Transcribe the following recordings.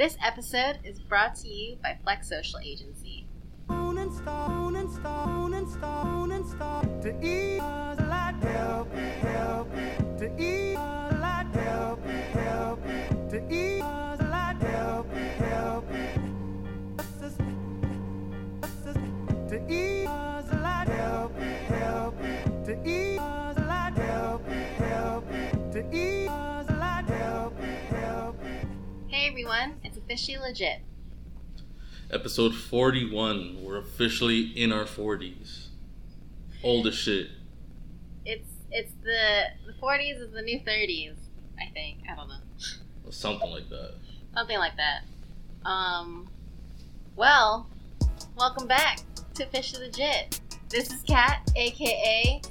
This episode is brought to you by Flex Social Agency. Hey officially legit. Episode 41. We're officially in our 40s. Old as shit. It's it's the the 40s is the new 30s, I think. I don't know. Something like that. Something like that. Um well, welcome back to Officially Legit. This is Kat, aka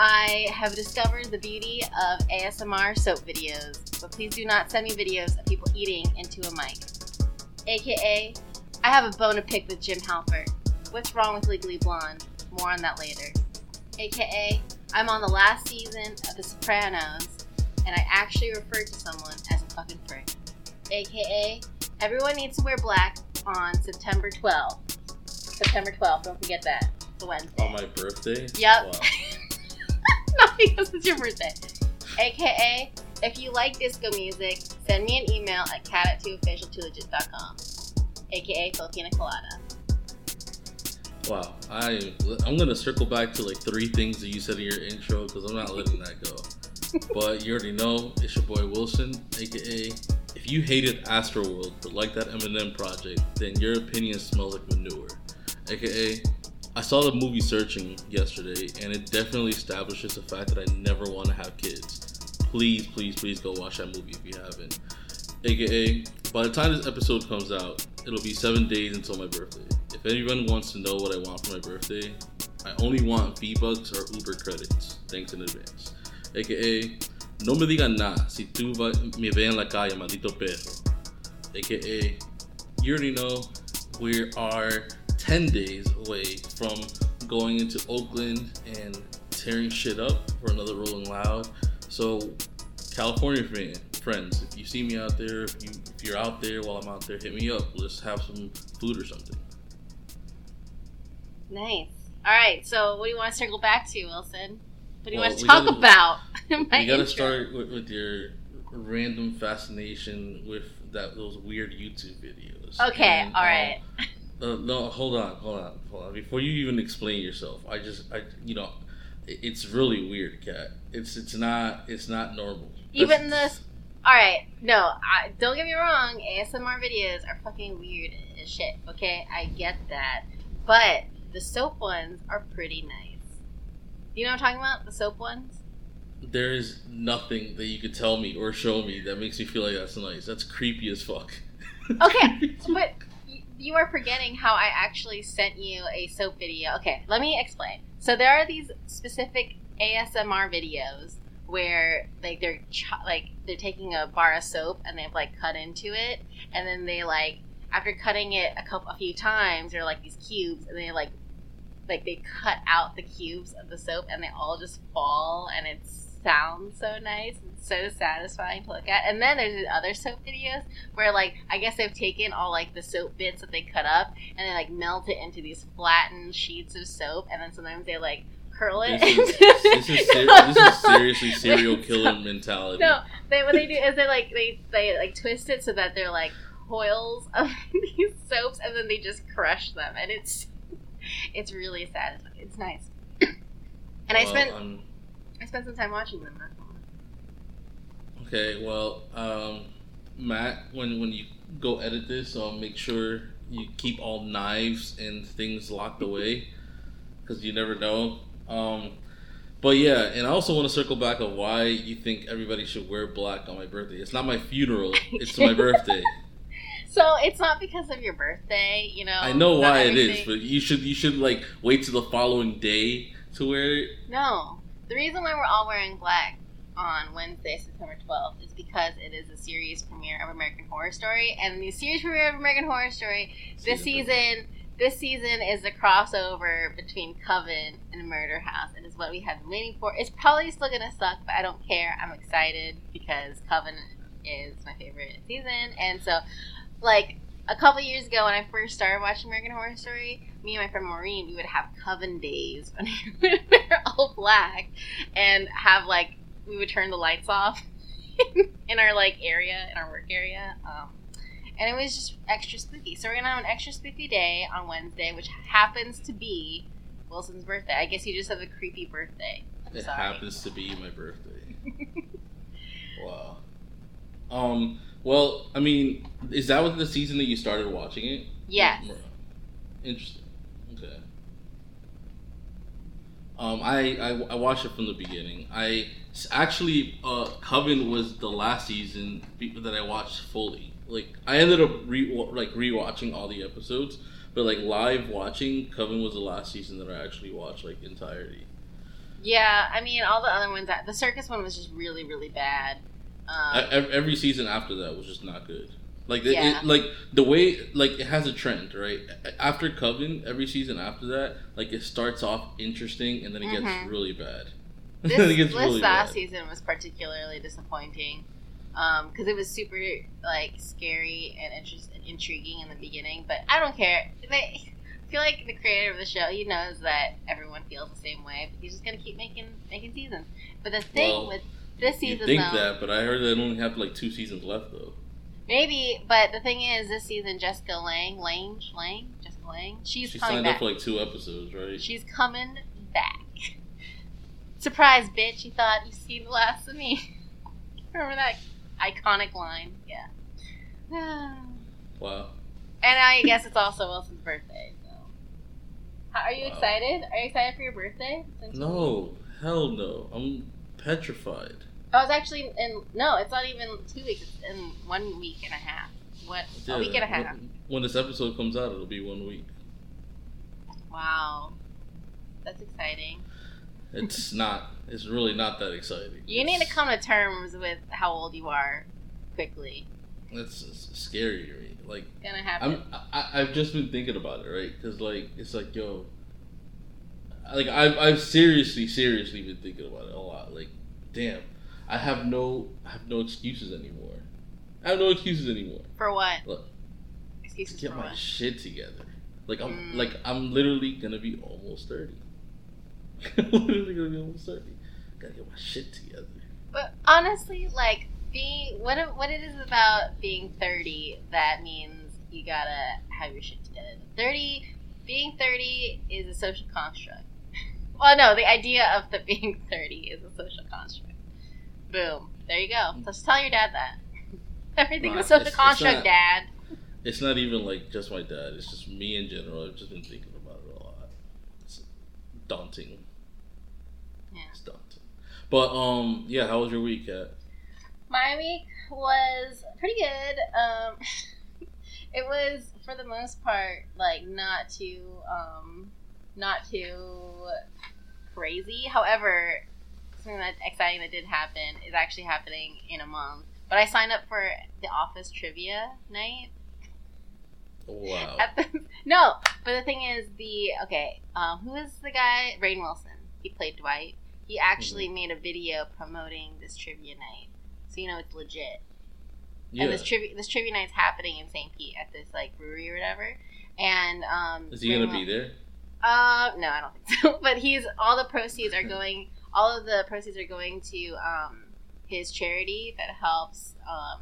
I have discovered the beauty of ASMR soap videos, but please do not send me videos of people eating into a mic. AKA, I have a bone to pick with Jim Halpert. What's wrong with Legally Blonde? More on that later. AKA, I'm on the last season of The Sopranos, and I actually referred to someone as a fucking prick. AKA, everyone needs to wear black on September 12th. September 12th, don't forget that. The Wednesday. On my birthday? Yep. Wow. Not because it's your birthday. AKA, if you like disco music, send me an email at cat at 2official2legit.com. AKA Filipina Colada. Wow. I, I'm going to circle back to like three things that you said in your intro because I'm not letting that go. but you already know it's your boy Wilson, aka if you hated Astroworld but like that Eminem project, then your opinion smells like manure. AKA I saw the movie Searching yesterday and it definitely establishes the fact that I never want to have kids. Please, please, please go watch that movie if you haven't. AKA by the time this episode comes out, it'll be seven days until my birthday. If anyone wants to know what I want for my birthday, I only want V-Bucks or Uber credits. Thanks in advance. AKA, no me digan nada si tú me ve en la calle, maldito perro. AKA, you already know we are 10 days away from going into Oakland and tearing shit up for another Rolling Loud. So, California fan, friends, if you see me out there, if, you, if you're out there while I'm out there, hit me up. Let's have some food or something. Nice. Alright, so what do you want to circle back to, Wilson? What do you Well, want to talk gotta- about? you gotta start with, with your random fascination with that those weird YouTube videos. Okay, And, um, alright. Uh, no, hold on, hold on, hold on. Before you even explain yourself, I just, I, you know, it's really weird, cat. It's, it's not, it's not normal. Even this. Alright, no, I, don't get me wrong, ASMR videos are fucking weird as shit, okay? I get that. But the soap ones are pretty nice. You know what I'm talking about? The soap ones? There is nothing that you could tell me or show me that makes me feel like that's nice. That's creepy as fuck. Okay, but you are forgetting how I actually sent you a soap video. Okay, let me explain. So there are these specific ASMR videos where like they're like they're taking a bar of soap and they've like cut into it, and then they like after cutting it a couple a few times, they're like these cubes, and they like like they cut out the cubes of the soap and they all just fall and it sounds so nice and so satisfying to look at. And then there's other soap videos where like i guess they've taken all like the soap bits that they cut up and they like melt it into these flattened sheets of soap and then sometimes they like curl it This is, this is, ser- this is seriously serial killer mentality. no they what they do is they like they they like twist it so that they're like coils of these soaps and then they just crush them and it's it's really satisfying. It's nice. And i Well, spent um, i spent some time watching them that's all. Okay, well, um, Matt, when when you go edit this, um, make sure you keep all knives and things locked away, because you never know. Um, but yeah, and I also want to circle back on why you think everybody should wear black on my birthday. It's not my funeral; it's my birthday. so it's not because of your birthday you know I know why it is, but you should you should like wait till the following day to wear it. No. The reason why we're all wearing black on Wednesday, September 12th, is because it is the series premiere of American Horror Story. And the series premiere of American Horror Story this Season season this season is the crossover between Coven and Murder House. It is what we have been waiting for. It's probably still gonna suck, but I don't care. I'm excited because Coven is my favorite season, and so like a couple years ago when I first started watching American Horror Story, me and my friend Maureen, we would have coven days when we would wear all black and have like we would turn the lights off in our like area in our work area. Um, and it was just extra spooky. So we're gonna have an extra spooky day on Wednesday, which happens to be Wilson's birthday. I guess you just have a creepy birthday. I'm It sorry. happens to be my birthday. wow. Um. Well, I mean, is that what the season that you started watching it? Yes. Interesting. Okay. Um, I, I I watched it from the beginning. I actually uh, Coven was the last season that I watched fully. Like I ended up re like rewatching all the episodes, but like live watching Coven was the last season that I actually watched like entirety. Yeah, I mean all the other ones. The circus one was just really, really bad. Um, ev- every season after that was just not good. Like Yeah. it, like the way like it has a trend, right? After Coven, every season after that, like it starts off interesting and then it Mhm. gets really bad. this, it gets this really last bad. season was particularly disappointing because it was super like scary and interest and intriguing in the beginning. But I don't care. They, I feel like the creator of the show, he knows that everyone feels the same way, but he's just gonna keep making making seasons. But the thing Well, with this season, You think though, that, but I heard they only have like two seasons left though. Maybe. But the thing is, this season, Jessica Lange, Lange, Lange, Jessica Lange, she's She coming signed back. up for like two episodes, right? She's coming back. Surprise, bitch! You thought you see the last of me. Remember that iconic line? Yeah. Wow. And I guess it's also Wilson's birthday. So, How- are you Wow. excited? Are you excited for your birthday? No, hell no. I'm petrified. Oh, it's actually in. No, it's not even two weeks. It's in one week and a half. What? a week and a half. When, when this episode comes out, it'll be one week. Wow. That's exciting. It's not. It's really not that exciting. You need to come to terms with how old you are quickly. It's, it's scary to me. Like It's gonna happen. I'm, I, I've just been thinking about it, right? Because like it's like, yo, like I've, I've seriously, seriously been thinking about it a lot. Like, damn, I have no, I have no excuses anymore. I have no excuses anymore. For what? Look, Excuses Get for my what? shit together. Like I'm, Mm. like I'm literally gonna be almost thirty. literally gonna be almost thirty. Gotta get my shit together. But honestly, like being what what it is about being thirty that means you gotta have your shit together. Thirty, being thirty is a social construct. well, no, the idea of the being thirty is a social construct. Boom. There you go. Just tell your dad that. Everything's Nah, a social it's- it's construct, Dad. It's not even like just my dad. It's just me in general. I've just been thinking about it a lot. It's daunting. Yeah. It's daunting. But um, yeah. How was your week, Kat? My week was pretty good. Um, it was for the most part like not too um, not too crazy. However, something that exciting that did happen is actually happening in a month. But I signed up for the office trivia night. Wow. At the, no, but the thing is, the okay, um, who is the guy? Rainn Wilson. He played Dwight. He actually made a video promoting this trivia night, so you know it's legit. Yeah. And this trivia this trivia night's happening in St. Pete at this like brewery or whatever. And um, Is he Rainn gonna be there? Uh, no, I don't think so. But he's all the proceeds are going. All of the proceeds are going to um, his charity that helps um,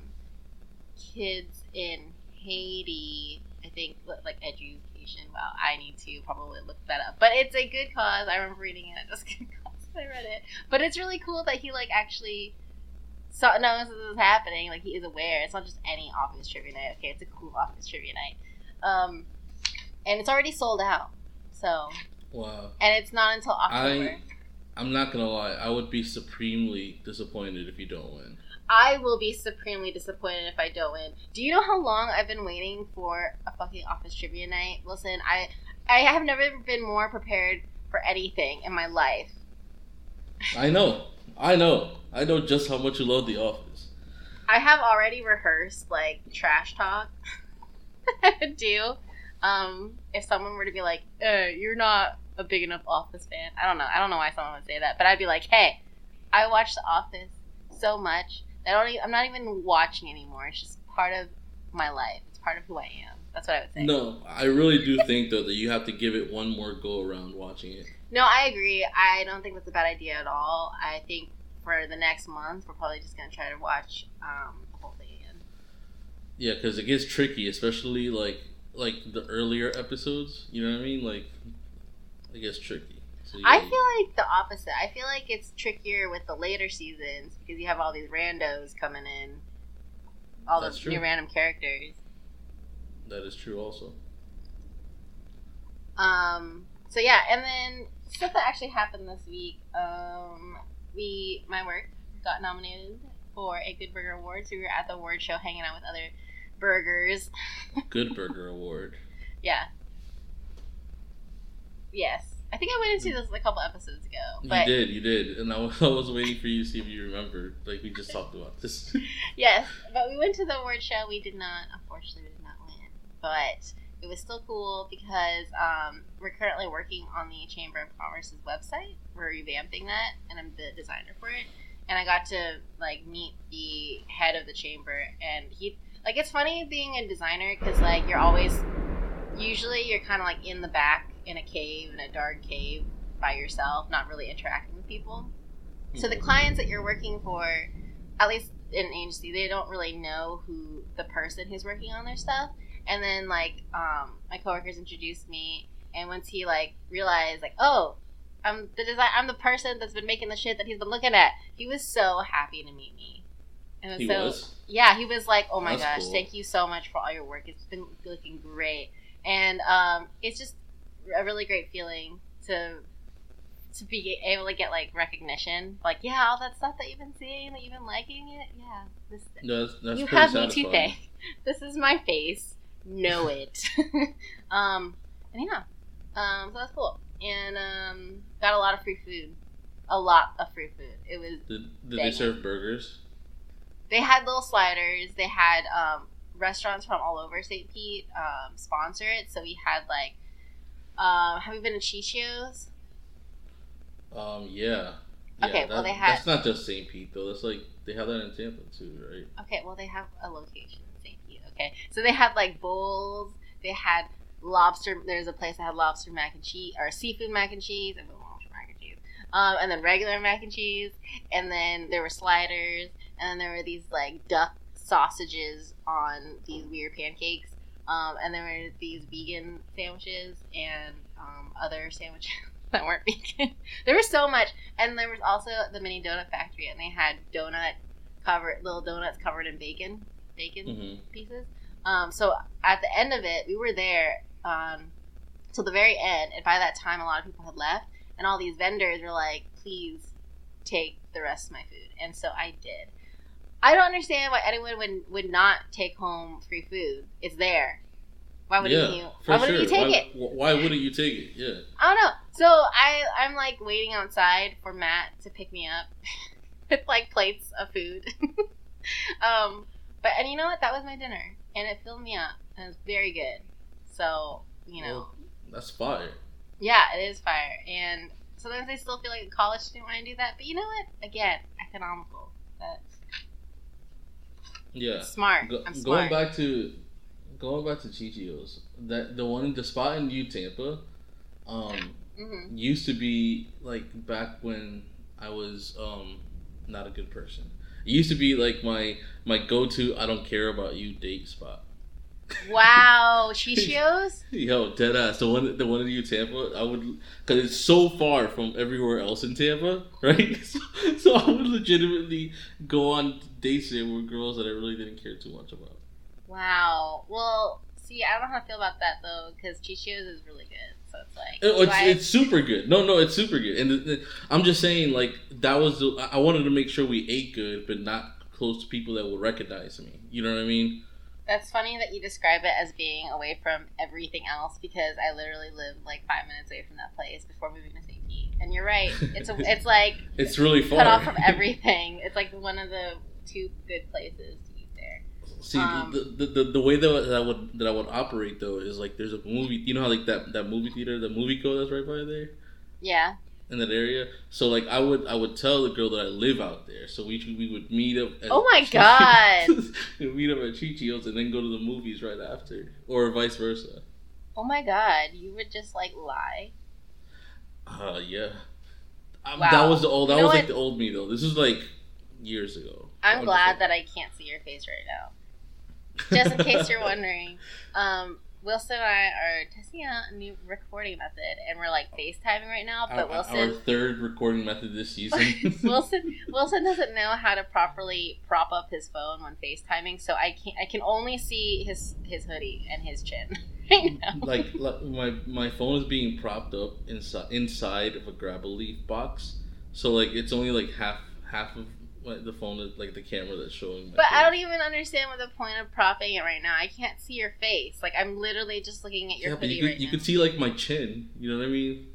kids in Haiti. I think like education. Wow, I need to probably look that up. But it's a good cause. I remember reading it just because I read it. But it's really cool that he like actually saw knows this is happening. Like he is aware. It's not just any office trivia night. Okay, it's a cool office trivia night. Um, and it's already sold out. So, Wow. and it's not until October. I I'm not gonna lie. I would be supremely disappointed if you don't win. I will be supremely disappointed if I don't win. Do you know how long I've been waiting for a fucking office trivia night? Listen, I I have never been more prepared for anything in my life. I know. I know. I know just how much you love The Office. I have already rehearsed like trash talk I would do. Um, if someone were to be like, uh, "You're not a big enough Office fan," I don't know. I don't know why someone would say that, but I'd be like, "Hey, I watch The Office so much that I don't. Even, I'm not even watching anymore. It's just part of my life. It's part of who I am. That's what I would say. No, I really do think though that you have to give it one more go around watching it. No, I agree. I don't think that's a bad idea at all. I think for the next month, we're probably just gonna try to watch um, the whole thing again. Yeah, because it gets tricky, especially like like the earlier episodes. You know what I mean? Like it gets tricky. So, I feel like the opposite. I feel like it's trickier with the later seasons because you have all these randos coming in, all That's the true. new random characters. that is true. Also, Um. So yeah, and then stuff that actually happened this week. Um, we my work got nominated for a Good Burger Award. So we were at the award show, hanging out with other burgers. Good Burger Award. Yeah. Yes, I think I went into this a couple episodes ago, You did, you did, and I was, I was waiting for you to see if you remembered. Like we just talked about this. yes, but we went to the award show. We did not, unfortunately, we did not win, but it was still cool because um, we're currently working on the Chamber of Commerce's website. We're revamping that, and I'm the designer for it. And I got to like meet the head of the chamber, and he like it's funny being a designer because like you're always usually you're kind of like in the back in a cave in a dark cave by yourself, not really interacting with people. So the clients that you're working for, at least in an agency, they don't really know who the person who's working on their stuff. And then like um, my coworkers introduced me, and once he like realized like oh. I'm the design. I'm the person that's been making the shit that he's been looking at. He was so happy to meet me, and he so was. yeah, he was like, "Oh my That's gosh, cool. thank you so much for all your work. It's been looking great." And um, it's just a really great feeling to to be able to get like recognition. Like, yeah, all that stuff that you've been seeing, that you've been liking it. Yeah, this That's, that's you have me satisfying. toothache. This is my face. Know it. um, and yeah, um, so that's cool. And um, got a lot of free food. A lot of free food. It was Did, did they serve burgers? they had little sliders. They had um, restaurants from all over St. Pete um, sponsor it. So we had like, um, have you been to Ciccio's? Um, yeah. yeah Okay, well, they had- That's not just St. Pete though. That's like they have that in Tampa too, right? Okay, well they have a location in St. Pete. Okay, so they had like bowls. They had lobster. There's a place that had lobster mac and cheese or seafood mac and cheese. and lobster mac and cheese. Um, and then regular mac and cheese, and then there were sliders, and then there were these like duck sausages on these weird pancakes. Um, and there were these vegan sandwiches and um, other sandwiches that weren't vegan. there was so much, and there was also the mini donut factory, and they had donut covered little donuts covered in bacon, bacon Mm-hmm. pieces. Um, so at the end of it, we were there um, till the very end, and by that time, a lot of people had left, and all these vendors were like, "Please take the rest of my food," and so I did. I don't understand why anyone would would not take home free food. It's there. Why wouldn't yeah, you? Why wouldn't sure. you take why, it? Why wouldn't you take it? Yeah. I don't know. So I I'm like waiting outside for Matt to pick me up with like plates of food. um, but and you know what? That was my dinner, and it filled me up, and it was very good. So you know, Well, that's fire. yeah, it is fire. And sometimes I still feel like a college student when I do that, but you know what? Again, economical. That's Yeah. smart. Go- I'm smart. going back to going back to Ciccio's, that the one the spot in New Tampa, um, hmm used to be like back when I was um not a good person. It used to be like my my go to I don't care about you date spot. Wow, Ciccio's. Yo, dead ass. The one, the one in Tampa, I would, cause it's so far from everywhere else in Tampa, right? So, so I would legitimately go on dates there with girls that I really didn't care too much about. Wow. Well, see, I don't know how to feel about that though, because Ciccio's is really good. So it's like, It- it's, I- it's super good. No, no, it's super good. And the, the, I'm just saying, like that was. The, I I wanted to make sure we ate good, but not close to people that would recognize me. You know what I mean? That's funny that you describe it as being away from everything else because I literally lived like five minutes away from that place before moving to St. Pete. And you're right. It's a, it's like It's really far. cut off from everything. It's like one of the two good places to eat there. See, Um, the, the, the, the way that, that I would that I would operate though is like there's a movie. You know how like that that movie theater, the movie co that's right by there. Yeah. In that area. So like I would I would tell the girl that I live out there. So we we would meet up. At Oh my God. we meet up at Ciccio's and then go to the movies right after, or vice versa. Oh my god, you would just like lie. Uh yeah. Um, Wow. That was the old. That You know was like what? the old me though. This was like years ago. I'm glad that I can't see your face right now. Just in case you're wondering, um, Wilson and I are testing out a new recording method, and we're like FaceTiming right now. Our, But our Wilson, third recording method this season. Wilson, Wilson doesn't know how to properly prop up his phone when FaceTiming, so I can I can only see his his hoodie and his chin right now. like, like my my phone is being propped up inside inside of a grab a leaf box, so like it's only like half half of like, the phone is like the camera that's showing. But I don't even understand what the point of propping it right now. I can't see your face. Like I'm literally just looking at your Yeah, but you could right you now. could see like my chin. You know what I mean?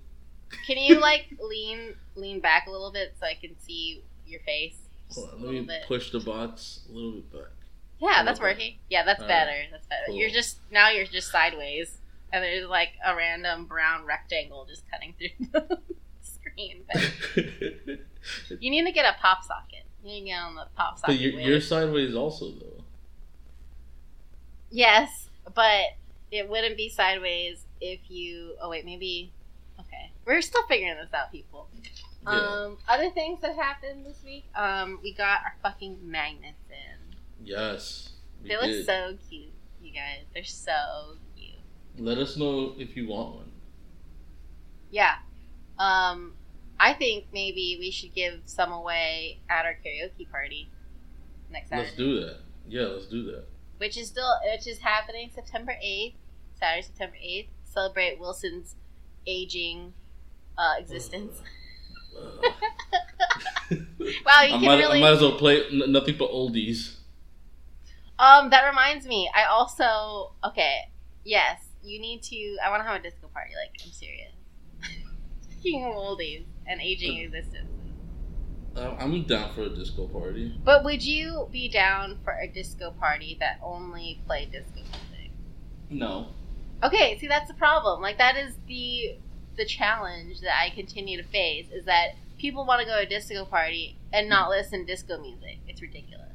Can you like lean lean back a little bit so I can see your face? Hold on, let me bit. push the bots a little bit back. Yeah, that's working. Yeah, that's All better. right. That's better. Cool. You're just now you're just sideways, and there's like a random brown rectangle just cutting through the screen. But you need to get a pop socket. You to get on the pop socket. but you're, you're sideways also though. Yes, but it wouldn't be sideways if you. Oh wait, maybe. Okay, we're still figuring this out, people. Yeah. Um, other things that happened this week. Um, we got our fucking magnets in. yes. They look did. so cute, you guys. They're so cute. Let us know if you want one. Yeah. Um, I think maybe we should give some away at our karaoke party next Saturday, Let's do that. Yeah, let's do that. which is still which is happening September eighth, Saturday, September eighth. Celebrate Wilson's aging uh, existence. Uh, Wow, you I can might, really. I might as well play n- nothing but oldies. Um, that reminds me. I also okay. Yes, you need to. I want to have a disco party. Like I'm serious. Speaking of oldies and aging existence. Uh, I'm down for a disco party. But would you be down for a disco party that only played disco music? No. Okay, see that's the problem. Like that is the the challenge that I continue to face is that people want to go to a disco party and not listen to disco music. It's ridiculous.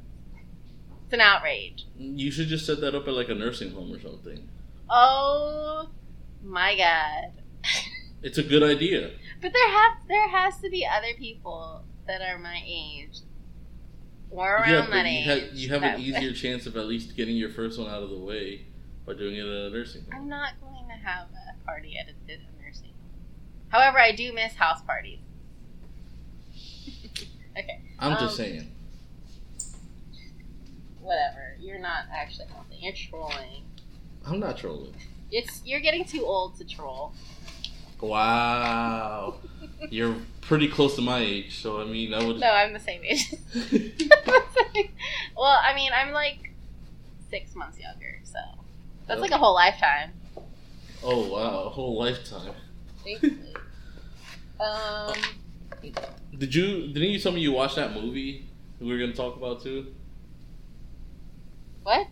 It's an outrage. You should just set that up at like a nursing home or something. Oh my god. It's a good idea. But there have there has to be other people that are my age or around yeah, that you, age. ha- you have an easier chance of at least getting your first one out of the way by doing it at a nursing home. I'm not going to have a party at a, at a nursing home. However, I do miss house parties. okay, I'm Um, just saying. whatever. You're not actually helping. You're trolling. I'm not trolling. It's you're getting too old to troll. Wow. You're pretty close to my age, so I mean, I would. No, I'm the same age. well, I mean, I'm like six months younger, so that's like a whole lifetime. oh wow, a whole lifetime. Basically. um, Did you? Didn't you tell me you watched that movie we were gonna talk about too? what?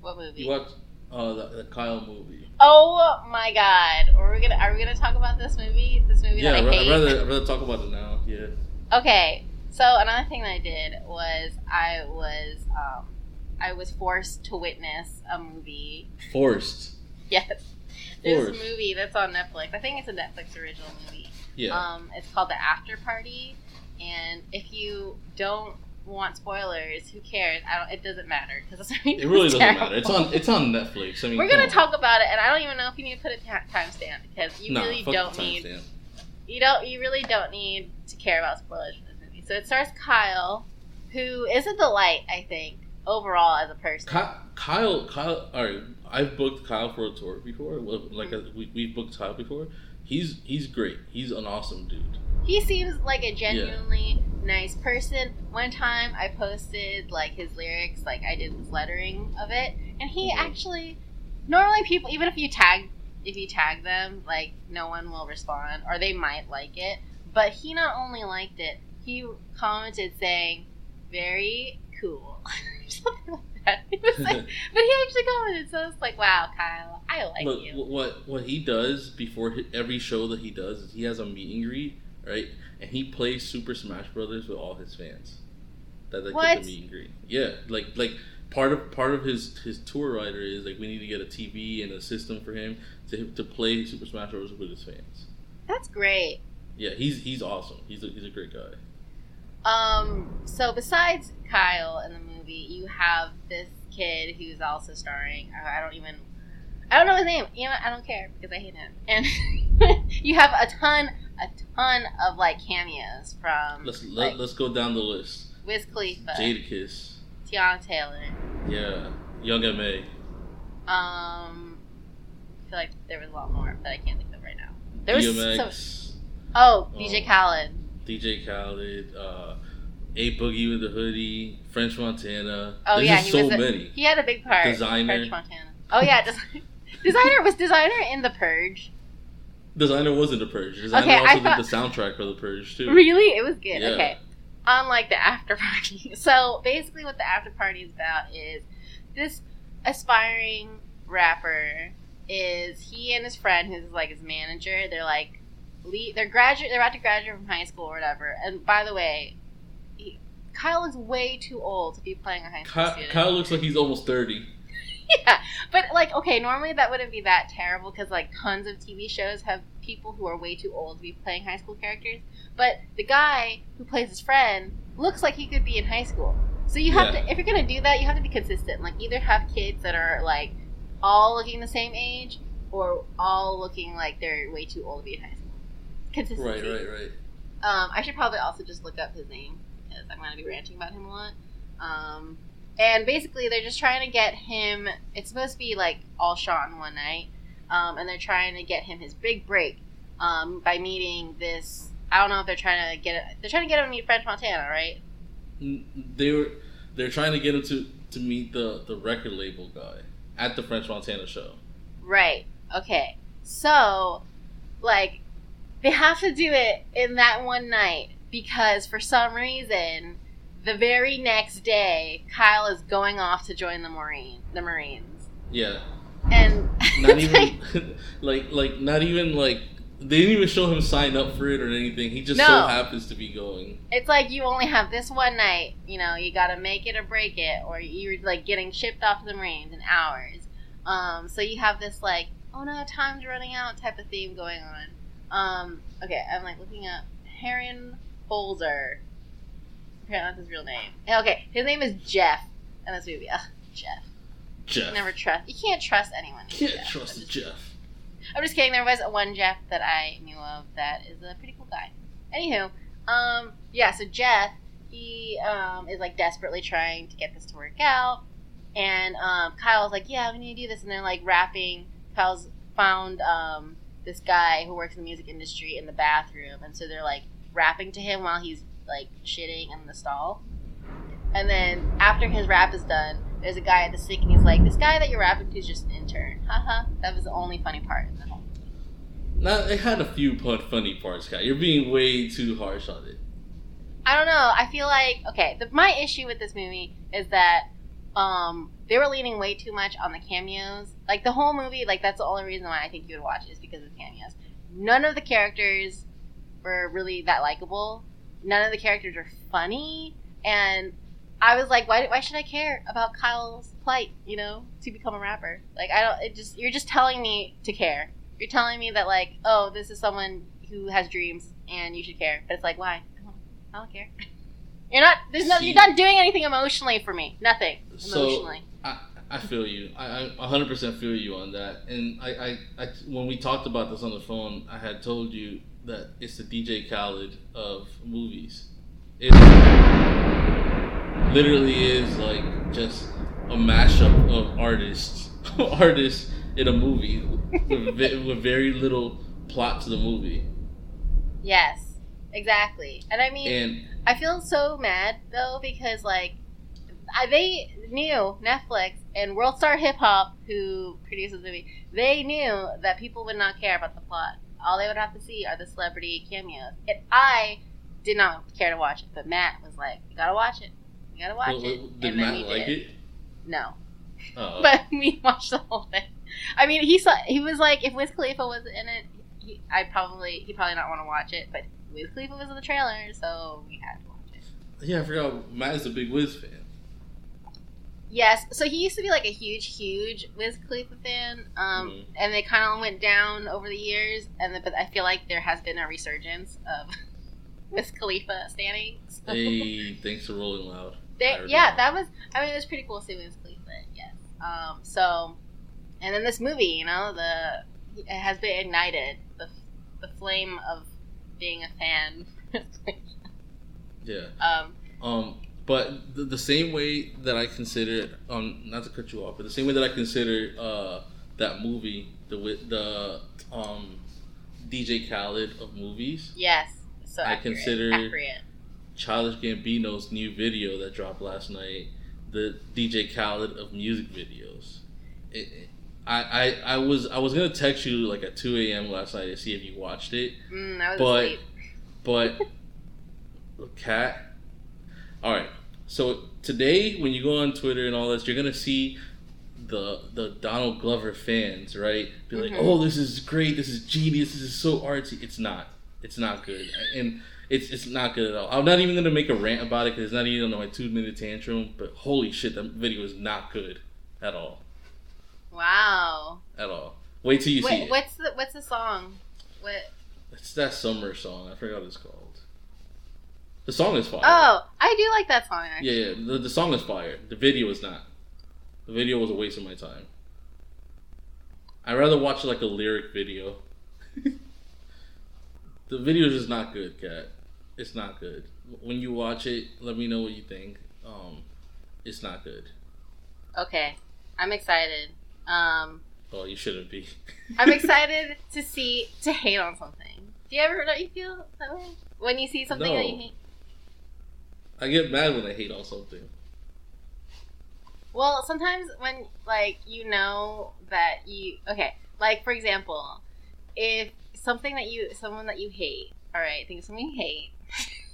What movie? You watched uh, the, the Kyle movie. Oh my god! Are we gonna Are we gonna talk about this movie? This movie Yeah, that I I'd rather I'd rather talk about it now. Yeah. Okay, so another thing that I did was I was um, I was forced to witness a movie. Forced. Yes, there's Forced. a movie that's on Netflix. I think it's a Netflix original movie. Yeah. Um, it's called The After Party, and if you don't want spoilers, who cares? I don't. It doesn't matter because it really doesn't matter. It's on it's on Netflix. I mean, We're gonna on. talk about it, and I don't even know if you need to put a ta- timestamp because you Nah, really don't need timestamp. you don't you really don't need to care about spoilers for this movie. So it stars Kyle, who is a delight, I think, overall as a person. Ky- Kyle, Kyle. All right, I've booked Kyle for a tour before. Like uh, we we've booked Kyle before. He's he's great. He's an awesome dude. He seems like a genuinely nice person. One time I posted like his lyrics, like I did this lettering of it, and he Mhm. actually normally people even if you tag if you tag them, like no one will respond or they might like it. But he not only liked it, he commented saying, Very cool. Something like that. He was like, but he actually commented, so it's like, wow, Kyle, I like Look, you. what what he does before every show that he does is he has a meet and greet right? And he plays Super Smash Brothers with all his fans. That they What? the meet and greet. Yeah, like like part of part of his his tour rider is like we need to get a TV and a system for him to to play Super Smash Bros with his fans. That's great. Yeah, he's he's awesome. He's a, he's a great guy. Um, so besides Kyle in the movie, you have this kid who's also starring. I don't even, I don't know his name. You know, I don't care because I hate him. And you have a ton, a ton of like cameos from Let's like, let, let's go down the list. Wiz Khalifa, Jadakiss, Teyana Taylor. yeah, Young M.A, Um, I feel like there was a lot more, but I can't think of right now. There was DMX, so, oh DJ Oh. Khaled. DJ Khaled, uh, A Boogie with the Hoodie, French Montana. Oh There's yeah, just he so was a- many. He had a big part. Desiigner. French Montana. Oh yeah, des- Desiigner was Desiigner in the Purge. Desiigner wasn't the Purge. Desiigner Okay, I also thought- did the soundtrack for the Purge too. Really, it was good. Yeah. Okay, unlike the after party. So basically, what the after party is about is this aspiring rapper is he and his friend who's like his manager. They're like, they're graduate. They're about to graduate from high school or whatever. And by the way. He, Kyle is way too old to be playing a high school Kyle. Kyle looks like he's almost thirty. yeah, but like, okay, normally that wouldn't be that terrible because like tons of TV shows have people who are way too old to be playing high school characters. But the guy who plays his friend looks like he could be in high school. So you have Yeah. to, if you're gonna do that, you have to be consistent. Like either have kids that are like all looking the same age, or all looking like they're way too old to be in high school. Consistency. Right, right, right. Um, I should probably also just look up his name because I'm going to be ranting about him a lot. Um, and basically, they're just trying to get him. It's supposed to be like all shot in one night, um, and they're trying to get him his big break um, by meeting this. I don't know if they're trying to get. They're trying to get him to meet French Montana, right? They were they're trying to get him to to meet the the record label guy at the French Montana show. Right. Okay. So, like, they have to do it in that one night because for some reason, the very next day, Kyle is going off to join the Marine, the Marines, Yeah, and not like- even like like not even like they didn't even show him sign up for it or anything. He just No. so happens to be going. it's like you only have this one night. You know, you got to make it or break it, or you're like getting shipped off to the Marines in hours. Um, so you have this like, oh no, time's running out type of theme going on. Um, okay, I'm like looking up Harrison Holzer. Apparently that's his real name. Okay, his name is Jeff in this movie. Ugh, Jeff. Jeff. Never trust. You can't trust anyone. Can't Jeff. trust I'm just, Jeff. I'm just kidding. There was one Jeff that I knew of that is a pretty cool guy. Anywho, um, yeah. So Jeff, he um is like desperately trying to get this to work out, and um, Kyle's like, "Yeah, we need to do this," and they're like rapping. Kyle's found um this guy who works in the music industry in the bathroom, and so they're like rapping to him while he's like shitting in the stall. And then after his rap is done, there's a guy at the sink, and he's like, "This guy that you're rapping to is just an intern." Haha. that was the only funny part in the whole. Now it had a few fun, funny parts, guy. You're being way too harsh on it. I don't know. I feel like okay. The, my issue with this movie is that um, they were leaning way too much on the cameos. Like the whole movie, like that's the only reason why I think you would watch it is because of the cameos. None of the characters were really that likable. None of the characters are funny, and I was like, why? Why should I care about Kyle's plight? You know, to become a rapper. Like I don't. It just you're just telling me to care. You're telling me that like, oh, this is someone who has dreams and you should care. But it's like, why? I don't, I don't care. You're not. There's no. See- You're not doing anything emotionally for me. Nothing So- emotionally. I, I feel you. I, I 100% feel you on that. And I, I, I, when we talked about this on the phone, I had told you that it's the DJ Khaled of movies. It literally is like just a mashup of artists, artists in a movie with, with very little plot to the movie. yes, exactly. And I mean, And I feel so mad though because like I, they knew Netflix and World Star Hip Hop, who produces the movie, they knew that people would not care about the plot. All they would have to see are the celebrity cameos. And I did not care to watch it, but Matt was like, "You gotta watch it. You gotta watch well, it." did Matt like did. it? No, Uh, but we watched the whole thing. I mean, he saw. He was like, if Wiz Khalifa was in it, he, I probably he probably not want to watch it, but Wiz Khalifa was in the trailer, so we had to watch it. Yeah, I forgot. Matt is a big Wiz fan. Yes, so he used to be like a huge, huge Wiz Khalifa fan, um, Mhm. and they kind of went down over the years. And the, but I feel like there has been a resurgence of Wiz Khalifa standing. So Hey, thanks for rolling loud. Already yeah, that was. I mean, it was pretty cool to see Wiz Khalifa. Yes. Um. So, and then this movie, you know, the it has been ignited the the flame of being a fan. Yeah. um. Um, but the, the same way that I consider, um, not to cut you off, but the same way that I consider uh, that movie, the the um, DJ Khaled of movies, Yes. So I accurate, consider- accurate. Childish Gambino's new video that dropped last night, the DJ Khaled of music videos. It, it- I, I, I was I was gonna text you like at two a.m. last night to see if you watched it, Mm, I was But- asleep. but cat. All right. So today, when you go on Twitter and all this, you're gonna see the the Donald Glover fans, right? Be like, Mhm. "Oh, this is great. This is genius. This is so artsy." It's not. It's not good, and it's it's not good at all. I'm not even gonna make a rant about it because it's not even on my two minute tantrum. But holy shit, that video is not good at all. Wow. At all. Wait till you see Wait, it. what's the what's the song? What? It's that summer song. I forgot what it's called. The song is fire. Oh, I do like that song. Actually. Yeah, yeah. The, the song is fire. The video is not. The video was a waste of my time. I'd rather watch like a lyric video. the video is just not good, cat. It's not good. When you watch it, let me know what you think. Um, it's not good. Okay, I'm excited. Um, Oh, you shouldn't be. I'm excited to see to hate on something. Do you ever don't you feel that way when you see something that you hate? I get mad when I hate on something. Well, sometimes when like you know that you okay, like for example, if something that you someone that you hate, all right, think of something you hate,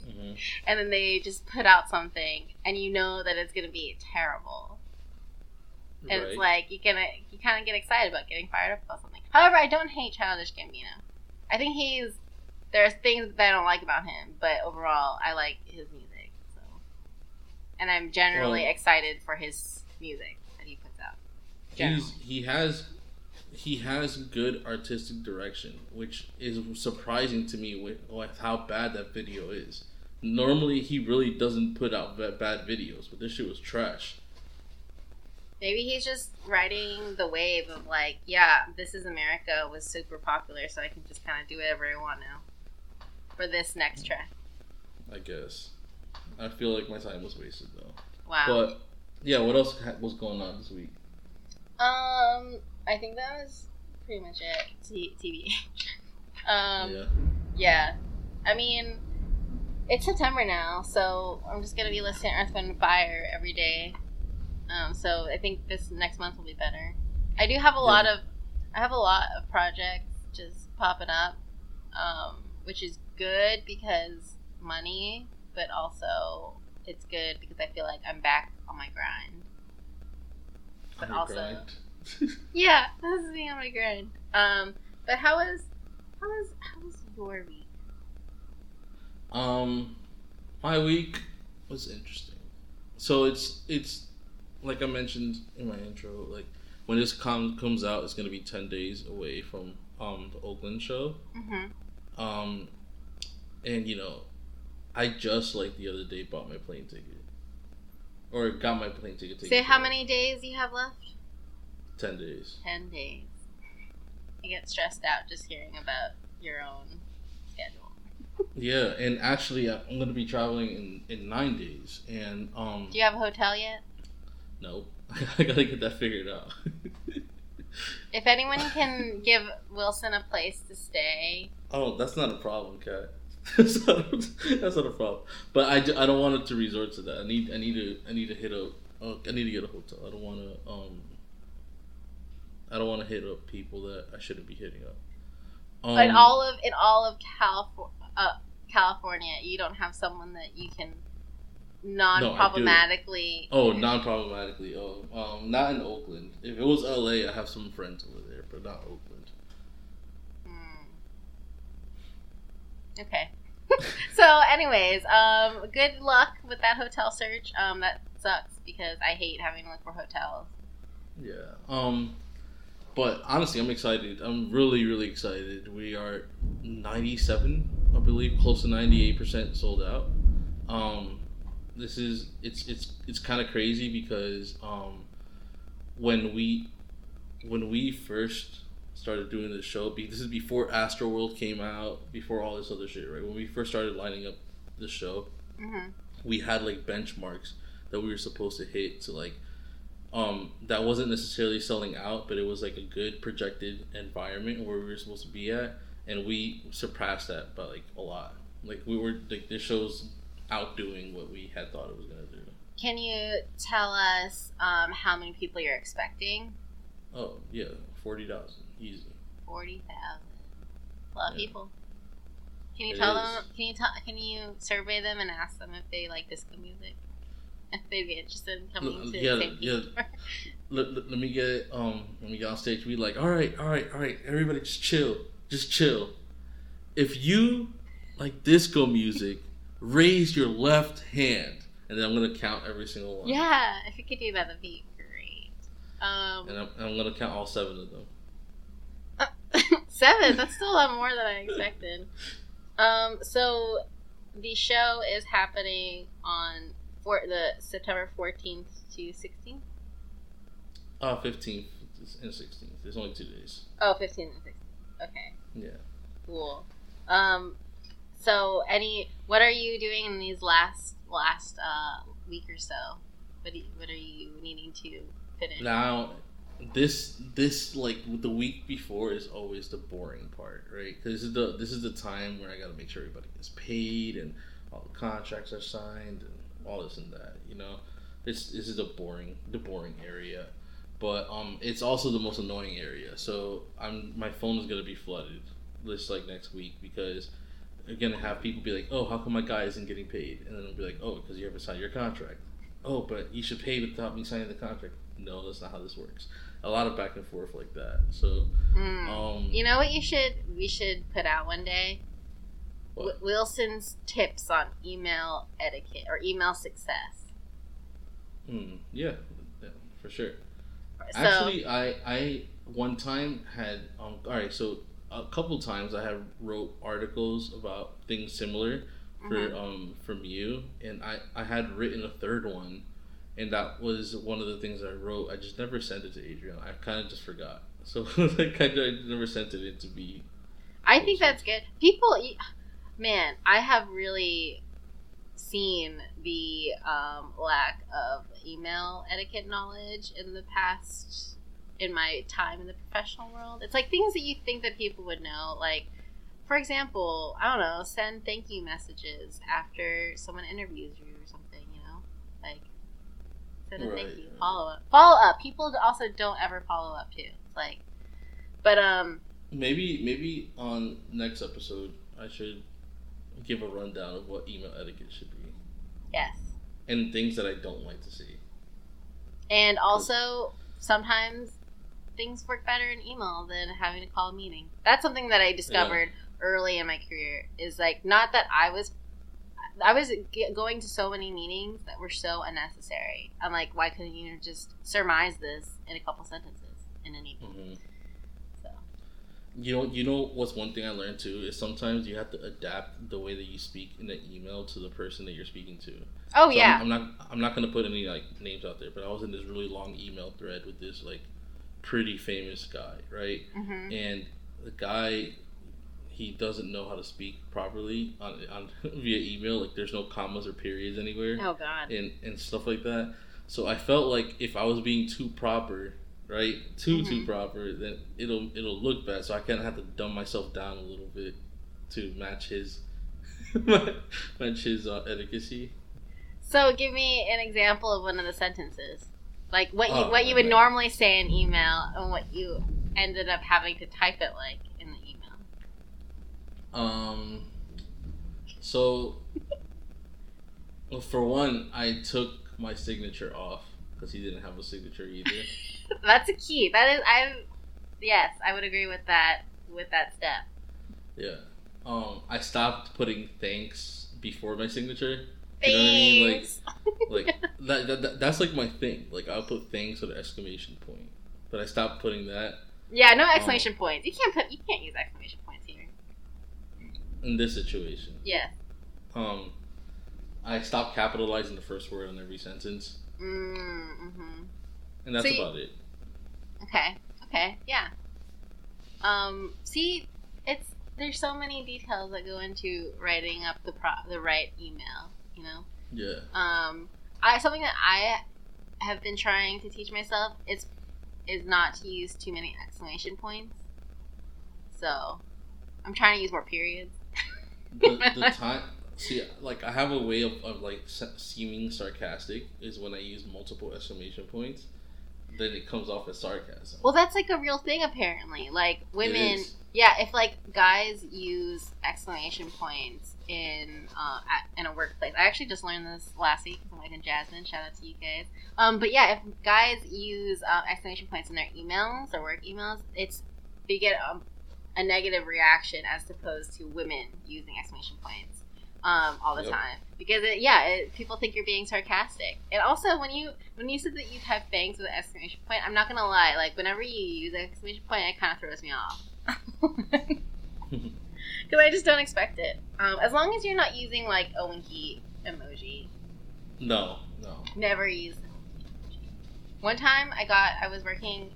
hmm and then they just put out something, and you know that it's gonna be terrible, and it's like you gonna you kind of get excited about getting fired up about something. However, I don't hate Childish Gambino. I think he's there's things that I don't like about him, but overall, I like his music. And I'm generally Well- excited for his music that he puts out. Generally. He's he has he has good artistic direction, which is surprising to me with, with how bad that video is. Normally, he really doesn't put out bad, bad videos, but this shit was trash. Maybe he's just riding the wave of like, yeah, this is America was super popular, so I can just kind of do whatever I want now for this next track. I guess. I feel like my time was wasted though. Wow. But yeah, what else ha- was going on this week? um, I think that was pretty much it. T- TV. um, yeah, yeah. I mean, it's September now, so I'm just gonna be listening to Earth, Wind, and Fire every day. Um, so I think this next month will be better. I do have a lot of, I have a lot of projects just popping up, um, which is good because money, but also it's good because I feel like I'm back on my grind. But also, grind. yeah, this is me on my grind. Um, but how was, how was, how was your week? Um, my week was interesting. So it's it's like I mentioned in my intro. Like when this com- comes out, it's gonna be ten days away from um the Oakland show. Mm-hmm. Um, and you know, I just like the other day bought my plane ticket, or got my plane ticket. Say taken how many days you have left? Ten days. Ten days. I get stressed out just hearing about your own schedule. Yeah, and actually, I- I'm gonna be traveling in in nine days, and um, Do you have a hotel yet? no, I gotta get that figured out. If anyone can give Wilson a place to stay, Oh, that's not a problem, Kat. that's, not a, that's not a problem. But I, I don't want it to resort to that. I need I need to I need to hit up. Uh, I need to get a hotel. I don't want to um. I don't want to hit up people that I shouldn't be hitting up. Um, in all of in all of California, uh, California, you don't have someone that you can non-problematically. Oh, non-problematically. Oh, um, not in Oakland. If it was LA, I have some friends over there, but not Oakland. Hmm. Okay. so, anyways, um, good luck with that hotel search. Um, that sucks because I hate having to look for hotels. Yeah. Um, but honestly, I'm excited. I'm really, really excited. We are 97, I believe, close to 98 percent sold out. Um, this is it's it's it's kind of crazy because um, when we when we first started doing this show, this is before Astroworld came out, before all this other shit, right? When we first started lining up the show, hmm we had like benchmarks that we were supposed to hit to like um that wasn't necessarily selling out but it was like a good projected environment where we were supposed to be at and we surpassed that by like a lot like we were like this show's outdoing what we had thought it was gonna do Can you tell us um, how many people you're expecting? oh yeah 40,000 Forty thousand. A lot of Yeah. people. Can you It tell is. them? Can you tell? Can you survey them and ask them if they like disco music? If they'd be interested in coming L- to yeah, St. yeah. Let, let, let me get um Let me get on stage we like all right all right all right everybody just chill just chill if you like disco music raise your left hand and then i'm gonna count every single one Yeah, if you could do that, that'd be great. Um, and I'm, and I'm gonna count all seven of them seven. That's still a lot more than I expected. Um, so the show is happening on for the September fourteenth to sixteenth. uh 15th and 16th there's only two days Oh, 15th and 16th. Okay, yeah cool. Um, so any, what are you doing in these last last uh week or so? What you, what are you needing to finish? now this this like the week before is always the boring part right? This is the this is the time where i gotta make sure everybody gets paid and all the contracts are signed and all this and that you know? This this is the boring the boring area. But um it's also the most annoying area. So i'm my phone is gonna be flooded this like next week because you're gonna have people be like oh how come my guy isn't getting paid? And then it'll be like oh because you haven't signed your contract. Oh but you should pay without me signing the contract. No that's not how this works a lot of back and forth like that so Hmm. um You know what you should we should put out one day? W- Wilson's tips on email etiquette or email success. hmm, yeah, yeah for sure So, Actually, I I one time had um all right, so a couple times I have wrote articles about things similar for mhm. um from you, and I I had written a third one, and that was one of the things I wrote. I just never sent it to Adrian. I kind of just forgot. So like I, I never sent it in to be. I think that's good. People, man, I have really seen the um, lack of email etiquette knowledge in the past in my time in the professional world. It's like things that you think that people would know, like for example, I don't know, send thank you messages after someone interviews you or something, you know? Like Right, thank you, right. follow up. Follow up. People also don't ever follow up too. It's like but um Maybe maybe on next episode I should give a rundown of what email etiquette should be yes. and things that I don't like to see. And also, sometimes things work better in email than having to call a meeting. That's something that I discovered early in my career. Is like not that I was, I was going to so many meetings that were so unnecessary. I'm like, why couldn't you just surmise this in a couple sentences in an email? hmm So You know, you know what's one thing I learned too is sometimes you have to adapt the way that you speak in the email to the person that you're speaking to. oh So yeah, I'm, I'm not I'm not gonna put any like names out there, but I was in this really long email thread with this like pretty famous guy, right? hmm And the guy he doesn't know how to speak properly on, on via email. Like there's no commas or periods anywhere oh god, and and stuff like that. So I felt like if I was being too proper, right, too too Mhm. proper, then it'll it'll look bad. So I kind of have to dumb myself down a little bit to match his match his uh, etiquette. So give me an example of one of the sentences, like what you Oh, what you would normally say in email and what you ended up having to type it like in the email. Um. So, well, for one, I took my signature off because he didn't have a signature either. That's a key. That is, I, yes, I would agree with that with that step. yeah. um, I stopped putting thanks before my signature. You know what I mean? Like, Thanks. like that, that, that that's like my thing. Like I'll put thanks with an exclamation point, but I stopped putting that yeah, no exclamation points. You can't put. You can't use exclamation. In this situation. Yeah. Um, I stopped capitalizing the first word on every sentence, Mm-hmm. and that's So you- about it. Okay. Okay. Yeah. Um. See, it's there's so many details that go into writing up the pro the right email. You know. Yeah. Um. I something that I have been trying to teach myself is is not to use too many exclamation points. So, I'm trying to use more periods. The, the time see like i have a way of, of like seeming sarcastic is when i use multiple exclamation points then it comes off as sarcasm Well, that's like a real thing apparently. Like women, yeah. If like guys use exclamation points in uh, at, in a workplace, I actually just learned this last week from like in Jasmine. Shout out to you guys. Um, but yeah, if guys use uh, exclamation points in their emails or work emails, it's they get um, a negative reaction as opposed to women using exclamation points um, all the Yep. time because it, yeah, it, people think you're being sarcastic. And also when you when you said that you type thanks with an exclamation point, I'm not gonna lie, like whenever you use an exclamation point, it kind of throws me off. Because I just don't expect it. Um, as long as you're not using like a winky emoji, no no never use. One time, I got I was working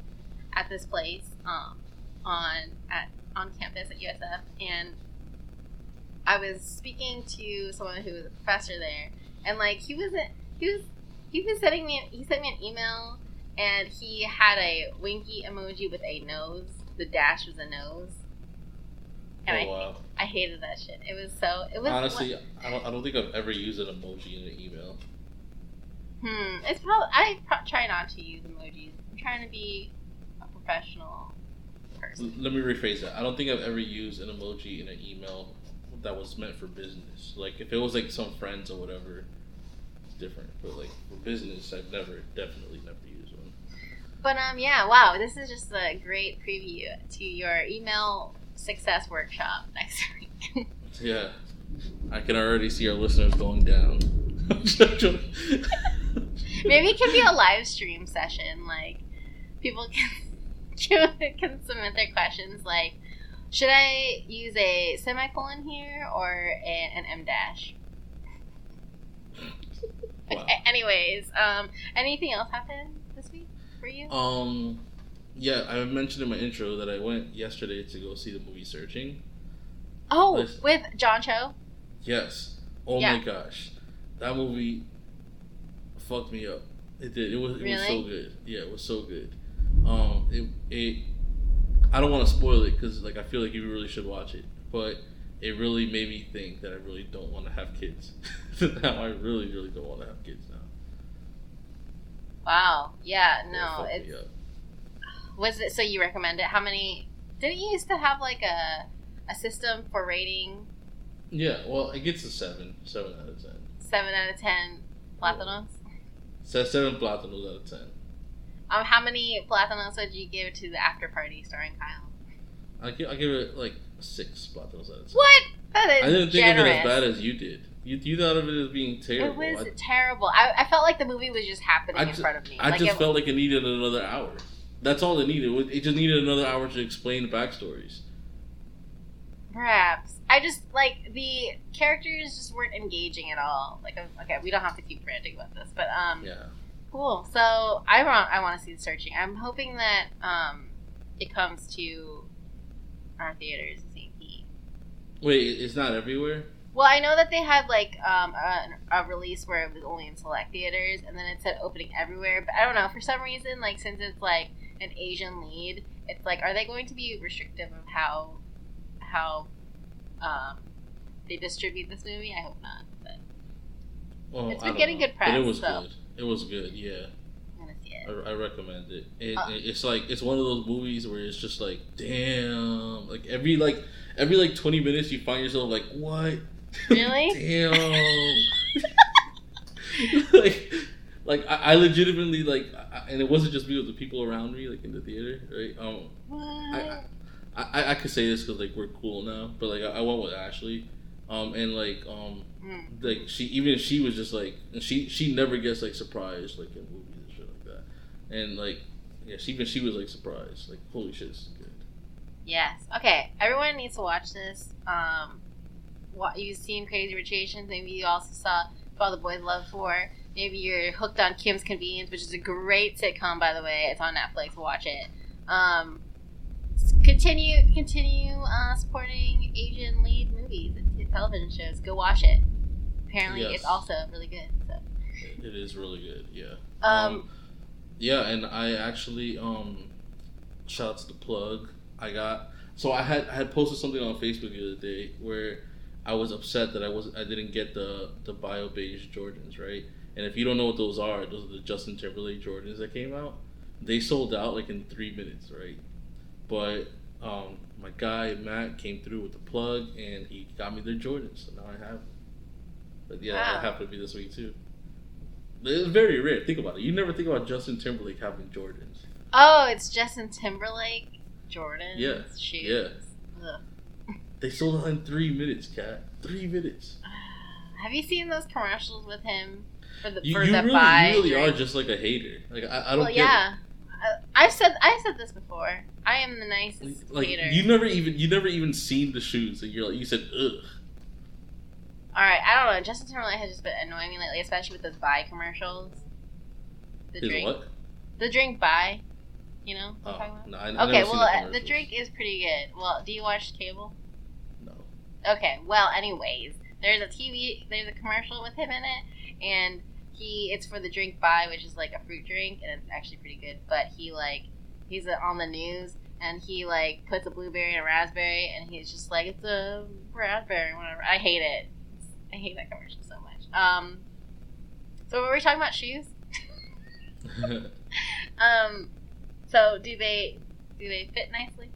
at this place um, on at on campus at USF, and I was speaking to someone who was a professor there, and like he wasn't he was he was sending me he sent me an email, and he had a winky emoji with a nose. The dash was a nose. And I oh wow I hated that shit. It was so. It was honestly I don't, I don't think i've ever used an emoji in an email Hmm. It's probably I pro- try not to use emojis. I'm trying to be a professional Person. let me rephrase that i don't think i've ever used an emoji in an email that was meant for business like if it was like some friends or whatever it's different but like for business i've never definitely never used one But um, yeah. Wow. This is just a great preview to your email success workshop next week. Yeah, I can already see our listeners going down. Maybe it could be a live stream session. Like people can can submit their questions. Like, should I use a semicolon here or a, an em dash? Wow. Okay, anyways, um, anything else happened this week for you? Um, yeah, I mentioned in my intro that I went yesterday to go see the movie Searching. oh, listen. with John Cho. Yes. Oh Yeah. my gosh, that movie fucked me up. It did. It was. It was so good. Yeah, it was so good. Um, it. it I don't want to spoil it because like I feel like you really should watch it, but it really made me think that I really don't want to have kids. now I really, really don't want to have kids now. Wow. Yeah. No. It It's was it so you recommend it? How many? Didn't you used to have like a a system for rating Yeah, well, it gets a seven, seven out of ten. seven out of ten platinos? So seven platinos out of ten. Um, how many platinos would you give to the after party starring Kyle? I give, I give it like six platinos out of ten. What? That is I didn't think generous. of it as bad as you did. You, you thought of it as being terrible. It was I, terrible. I, I felt like the movie was just happening I in front of me. I like just it, felt like it needed another hour. That's all it needed. It just needed another hour to explain the backstories. Perhaps. I just like the characters just weren't engaging at all. Like, okay, we don't have to keep ranting about this, but um, Yeah. Cool. So I want I want to see the searching. I'm hoping that um, it comes to our theaters in St. Pete. Wait, it's not everywhere. Well, I know that they had like um, a, a release where it was only in select theaters, and then it said opening everywhere. But I don't know for some reason, like since it's like an Asian lead, it's like are they going to be restrictive of how how um, they distribute this movie? I hope not. But Well, It's been getting know. good press, But it was so. good. It was good. Yeah, see I, recommend it. it, it. It's like it's one of those movies where it's just like, damn. Like every like every like twenty minutes, you find yourself like, what? Really? damn. like, like I, I legitimately like, I, and it wasn't just me; it was the people around me, like in the theater, right? Um, What? I, I I could say this because like we're cool now, but like I, I went with Ashley, um, and like um, Mm. like she even she was just like and she she never gets like surprised like in movies and shit like that, and like yeah, she even she was like surprised, like holy shit, this is good. Yes. Okay. Everyone needs to watch this. Um, what you've seen Crazy Rich Asians. Maybe you also saw All the Boys Love For. Maybe you're hooked on Kim's Convenience, which is a great sitcom, by the way. It's on Netflix. Watch it. Um, continue continue uh, supporting Asian lead movies television shows. Go watch it. Apparently, Yes. it's also really good. So. It is really good, yeah. Um, yeah, and I actually um, shout out to the plug. I got so I had I had posted something on Facebook the other day where I was upset that I was I didn't get the the bio beige Jordans right. And if you don't know what those are, those are the Justin Timberlake Jordans that came out. They sold out like in three minutes, right? But um, my guy Matt came through with the plug and he got me their Jordans, so now I have. Them. But yeah, Wow. that happened to be this week too. It's very rare. Think about it. You never think about Justin Timberlake having Jordans. oh, it's Justin Timberlake, Jordan. Yeah, Shoes. Ugh. They sold out in three minutes, cat. Three minutes. Have you seen those commercials with him for the You, for you the really, Bai? you really drink? are just like a hater. Like I, I don't well, get yeah. I- I've said I've said this before. I am the nicest Like hater. you never even you never even seen the shoes, and you're like you said ugh. All right, I don't know. Justin Timberlake has just been annoying me lately, especially with those Bai commercials. The Is drink, what? the drink Bai. You know what Oh, I'm talking no, I, I Okay, well, the, uh, the drink is pretty good. Well, do you watch cable? No. Okay, well, anyways, there's a TV, there's a commercial with him in it, and he, it's for the drink Bai, which is like a fruit drink, and it's actually pretty good. But he like, he's uh, on the news, and he like puts a blueberry and a raspberry, and he's just like, it's a raspberry, whatever. I hate it. I hate that commercial so much. Um, so were we talking about shoes? Um, so do they, do they fit nicely?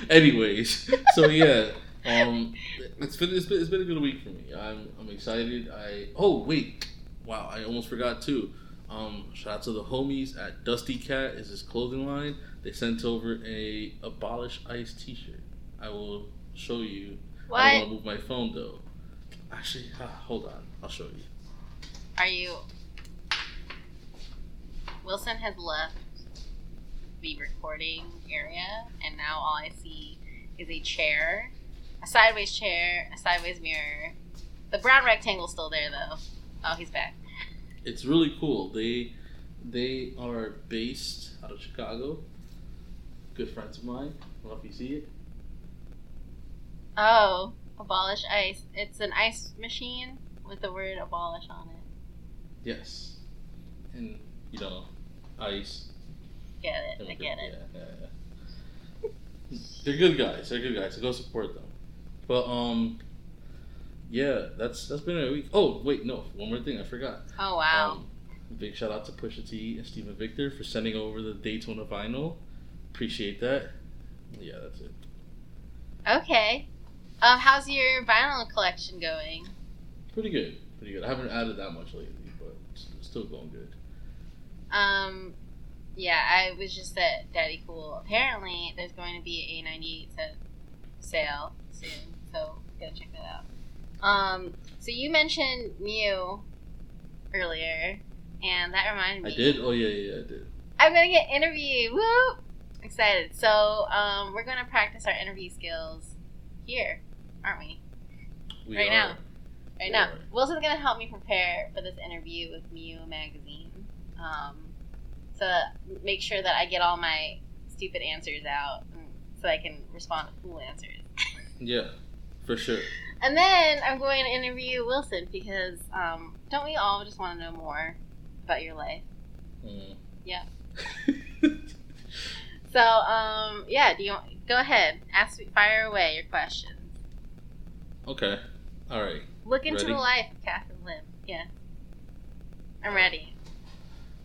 Anyways, so yeah, um, it's been, it's been it's been a good week for me. I'm I'm excited. I oh wait, wow, I almost forgot too. Um, shout out to the homies at Dusty Cat is his clothing line. They sent over a abolish ice T-shirt. I will show you. I What don't want to move my phone though. Actually, ah, hold on, I'll show you. are you? Wilson has left the recording area, and now all I see is a chair, a sideways chair, a sideways mirror. The brown rectangle's still there though. Oh, he's back. It's really cool. They they are based out of Chicago. Good friends of mine. I don't know if you see it. Oh, abolish ice. It's an ice machine with the word abolish on it. Yes. And, you know, ice. Get it? I get it. Yeah, yeah, yeah. They're good guys. They're good guys. So go support them. But, um, yeah, that's that's been a week. Oh, wait, no. One more thing. I forgot. Oh wow. Um, big shout out to Pusha T and Steven Victor for sending over the Daytona vinyl. Appreciate that. Yeah, that's it. okay. Um, how's your vinyl collection going? Pretty good. Pretty good. I haven't added that much lately, but still going good. Um, yeah, I was just at Daddy Kool. Apparently, there's going to be a 98 cent sale soon, so go check that out. Um, so you mentioned Mew earlier, and that reminded me. I did? Oh, yeah, yeah, I did. I'm gonna get interviewed. Woo! Excited. So, um, we're gonna practice our interview skills here, aren't we? We Right are. now. Right now. Wilson's gonna help me prepare for this interview with Mew Magazine. Um, so make sure that I get all my stupid answers out, mm, so I can respond to cool answers. Yeah, for sure. And then I'm going to interview Wilson because um, don't we all just want to know more about your life? Mm. Yeah. So, um, yeah. Do you want, go ahead? Ask, fire away your questions. okay. All right. Look into Ready? the life of Catherine Lim. Yeah, I'm ready.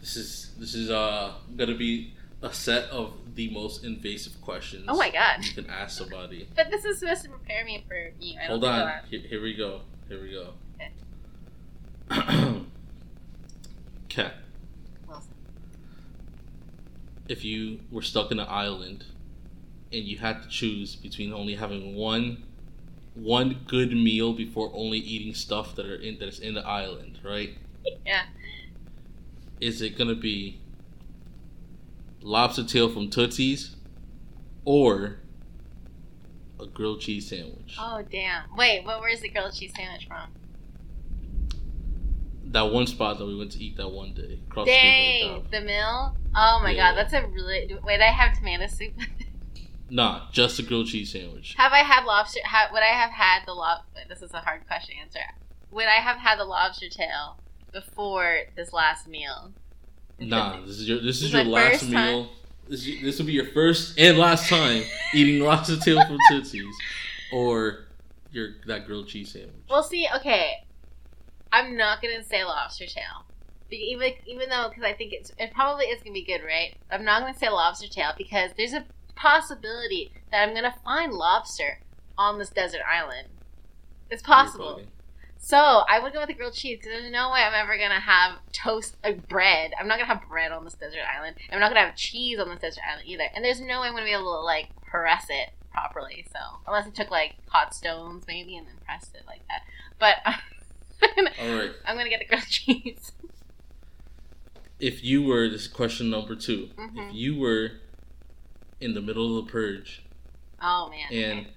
This is this is uh gonna be a set of the most invasive questions. Oh my god! You can ask somebody. But this is supposed to prepare me for you. I Hold on. Here, here we go. Here we go. Okay. Cat, Wilson. if you were stuck in an island and you had to choose between only having one one good meal before only eating stuff that are in that is in the island, right? Yeah. Is it gonna be lobster tail from Tootsie's or a grilled cheese sandwich? Oh damn! Wait, but where's the grilled cheese sandwich from? That one spot that we went to eat that one day. Across the street from Dang, the the mill. Oh my Yeah. god, that's a really. Wait, I have tomato soup. Nah, just a grilled cheese sandwich. have I had lobster? Ha, would I have had the lobster? This is a hard question to answer. Would I have had the lobster tail before this last meal? Nah, this is your this This is is your last time. meal. This, this will be your first and last time eating lobster tail from Tootsie's, or your that grilled cheese sandwich. Well, see, okay, I'm not gonna say lobster tail, even even though because I think it's it probably is gonna be good, right? I'm not gonna say lobster tail because there's a possibility that I'm gonna find lobster on this desert island. It's possible. So I would go with the grilled cheese because there's no way I'm ever gonna have toast like bread. I'm not gonna have bread on this desert island. I'm not gonna have cheese on this desert island either. And there's no way I'm gonna be able to like press it properly. So unless I took like hot stones maybe and then pressed it like that. But I'm All right. I'm gonna get the grilled cheese. If you were this is question number 2 Mhm. If you were in the middle of the purge Oh man. and okay.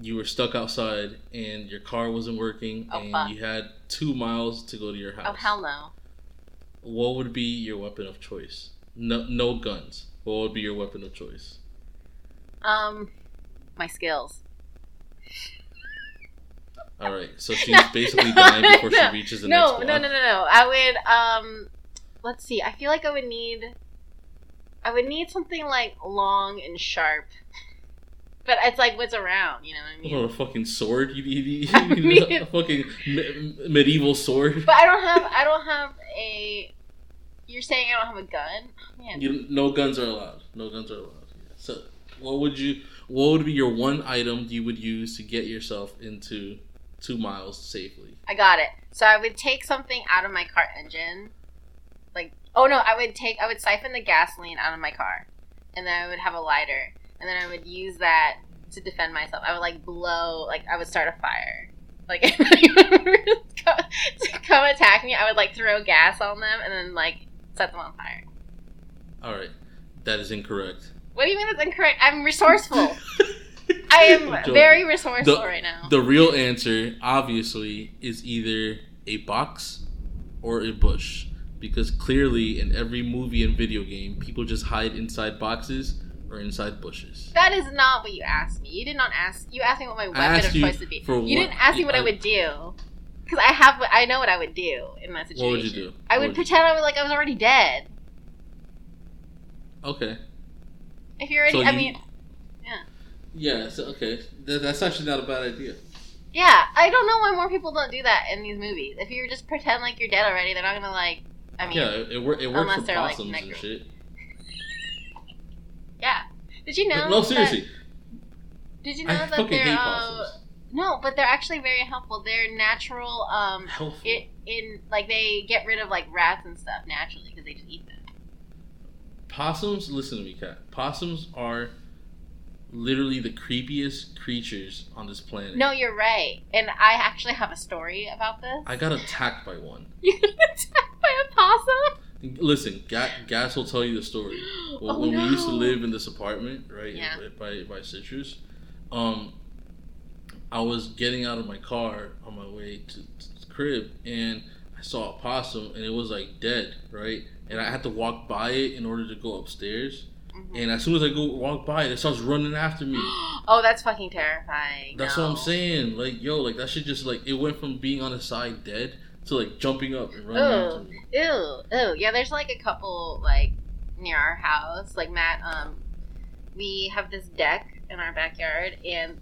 You were stuck outside and your car wasn't working Oh, and fuck. you had two miles to go to your house, Oh hell no. what would be your weapon of choice? No, no guns. What would be your weapon of choice? Um, my skills. All right, so she's basically dying before No, she reaches the no, next no, block. no, no, no. I would um let's see. I feel like I would need I would need something like long and sharp. But it's like what's around, you know what I mean? What, a fucking sword? You you need mean- a fucking me- medieval sword? But I don't have I don't have a You're saying I don't have a gun? Oh, man. You, no guns are allowed. No guns are allowed. So, what would you? What would be your one item you would use to get yourself into two miles safely? I got it. So I would take something out of my car engine. Like oh no, I would take I would siphon the gasoline out of my car. And then I would have a lighter. And then I would use that to defend myself. I would like blow like I would start a fire. Like if come, to come attack me, I would like throw gas on them and then like set them on fire. All right, that is incorrect. What do you mean that's incorrect? I'm resourceful. I am very resourceful The- right now. The real answer, obviously, is either a box or a bush. Because clearly, in every movie and video game, people just hide inside boxes or inside bushes. That is not what you asked me. You did not ask. You asked me what my weapon of choice would be. You what- didn't ask me what I, I- would do. Because I have, what- I know what I would do in that situation. What would you do? I would would pretend I was like I was already dead. Okay. If you're already, So I you- mean, Yeah. Yeah. So, okay. That, that's actually not a bad idea. yeah. I don't know why more people don't do that in these movies. If you just pretend like you're dead already, they're not gonna like. I mean, yeah, it, it, it works unless for they're, like, possums and necro- shit. Did you know? no, that- seriously. did you know I that they're uh, no, but they're actually very helpful. They're natural. Um, Helpful. it in like they get rid of like rats and stuff naturally because they just eat them. Possums, listen to me, cat. Possums are literally the creepiest creatures on this planet. No, you're right. And I actually have a story about this. I got attacked by one. You got attacked by a possum? Listen, Ga- Gas will tell you the story. Well, Oh, when we used to live in this apartment, right, Yeah. by by Citrus, um, I was getting out of my car on my way to, to the crib, and I saw a possum, and it was like dead, right, and I had to walk by it in order to go upstairs. Mhm. And as soon as I go walk by it, it starts running after me. oh, that's fucking terrifying. That's no. what I'm saying. Like, yo, like that shit just like it went from being on the side dead to like jumping up and running me. Ew, ew. Yeah, there's like a couple like near our house. Like Matt, um, we have this deck in our backyard, and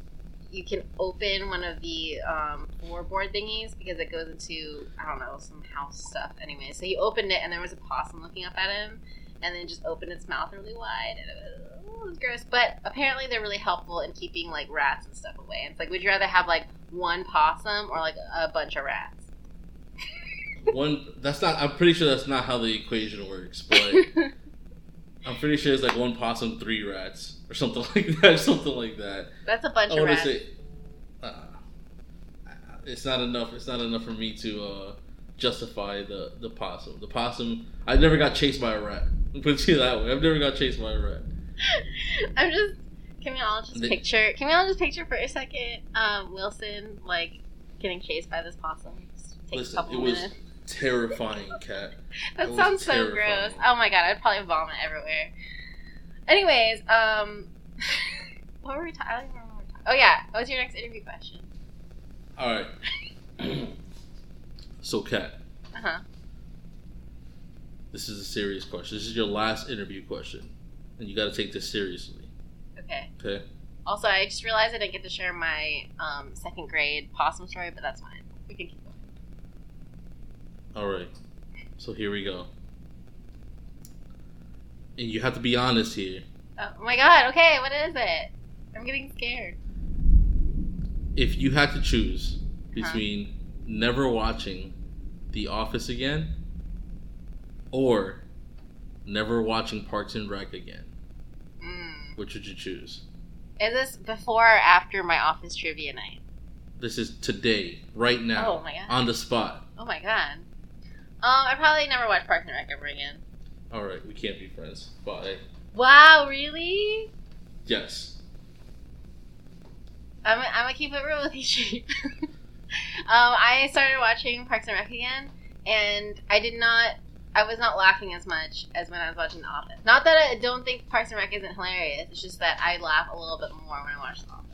you can open one of the um, floorboard thingies because it goes into I don't know some house stuff. Anyway, so he opened it, and there was a possum looking up at him, and then just opened its mouth really wide, and it was, it was gross. But apparently, they're really helpful in keeping like rats and stuff away. And it's like, would you rather have like one possum or like a bunch of rats? One, that's not. I'm pretty sure that's not how the equation works. But I'm pretty sure it's like one possum, three rats, or something like that. Something like that. That's a bunch I of rats. say, uh, it's not enough. It's not enough for me to uh, justify the the possum. The possum. I never got chased by a rat. Put it to you that way. I've never got chased by a rat. I'm just. Can we all just The- picture? Can we all just picture for a second, um, Wilson like getting chased by this possum? Listen, a couple it was minutes. Terrifying, cat. That it sounds so gross. Oh my god, I'd probably vomit everywhere. Anyways, um, what were we talking? I don't even remember. What we. Oh yeah, what's your next interview question? All right. so, cat, Uh huh. this is a serious question. This is your last interview question, and you got to take this seriously. Okay. Okay. Also, I just realized I didn't get to share my um, second grade possum story, but that's fine. We can keep. All right. So here we go. And you have to be honest here. Oh my god. Okay, what is it? I'm getting scared. If you had to choose between never watching The Office again or never watching Parks and Rec again, Mm. which would you choose? Is this before or after my office trivia night? This is today, right now, Oh my god. on the spot. Oh my god. Um, I probably never watched Parks and Rec ever again. All right, we can't be friends. Bye. Wow, really? Yes. I'm, I'm gonna keep it real with you, Sheep. um, I started watching Parks and Rec again, and I did not. I was not laughing as much as when I was watching The Office. Not that I don't think Parks and Rec isn't hilarious. It's just that I laugh a little bit more when I watch The Office.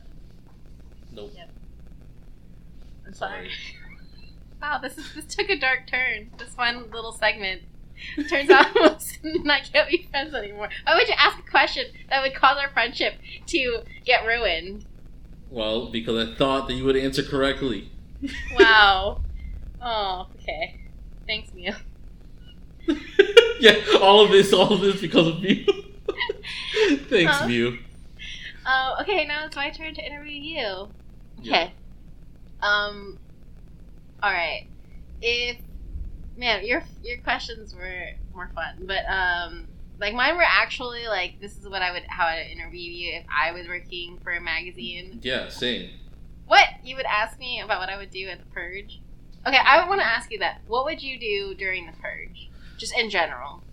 Nope. I'm sorry. Wow, this is this took a dark turn. This one little segment. Turns out and I can't be friends anymore. Why would you ask a question that would cause our friendship to get ruined? Well, because I thought that you would answer correctly. Wow. Oh, okay. Thanks, Mia. yeah, all of this, all of this because of you. Thanks, Huh? Mew. Uh, okay, now it's my turn to interview you. Yeah. Okay. Um. All right. If man, your your questions were more fun, but um, like mine were actually like this is what I would how I would interview you if I was working for a magazine. Yeah, same. What you would ask me about what I would do at the purge? Okay, I want to ask you that. What would you do during the purge, just in general?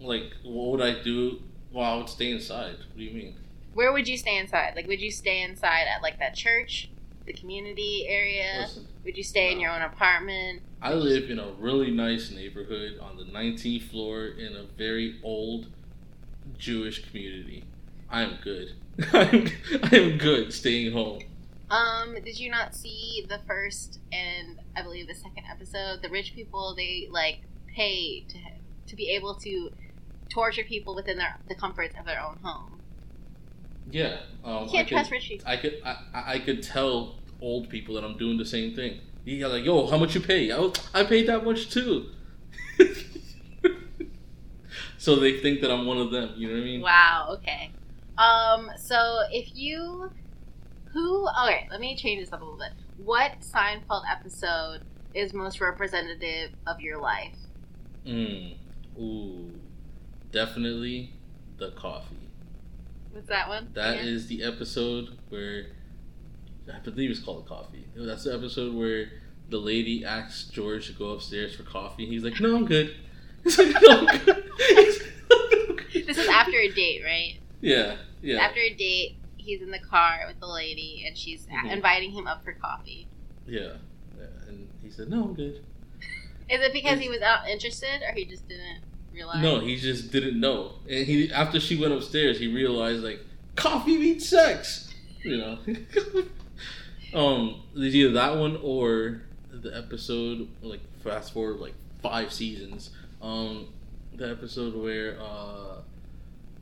Like, what would I do? Well, I would stay inside. What do you mean? Where would you stay inside? Like, would you stay inside at like that church, the community area? Listen, Would you stay in your own apartment? I live in a really nice neighborhood on the 19th floor in a very old Jewish community. I am good. I am good staying home. Um, did you not see the first and I believe the second episode? The rich people they like pay to to be able to torture people within their the comforts of their own home. Yeah. Um, You I can't could, trust rich people. I could I, I I could tell old people that I'm doing the same thing. Got like, yo, how much you pay? I, I paid that much too. so they think that I'm one of them. You know what I mean? Wow. Okay. Um. So if you, who? Okay. Let me change this up a little bit. What Seinfeld episode is most representative of your life? Mm. Ooh. Definitely the coffee. What's that one? That Yeah. is the episode where I believe it's called coffee. That's the episode where the lady asks George to go upstairs for coffee. He's like, "No, I'm good." He's like, "No, I'm good." This is after a date, right? yeah, yeah, After a date, he's in the car with the lady, and she's Mhm. inviting him up for coffee. yeah, yeah. And he said, "No, I'm good." Is it because he was not interested, or he just didn't realize? No, he just didn't know. And he after she went upstairs, he realized like coffee means sex. You know. um, it's either that one or the episode like fast forward like five seasons. Um, the episode where uh,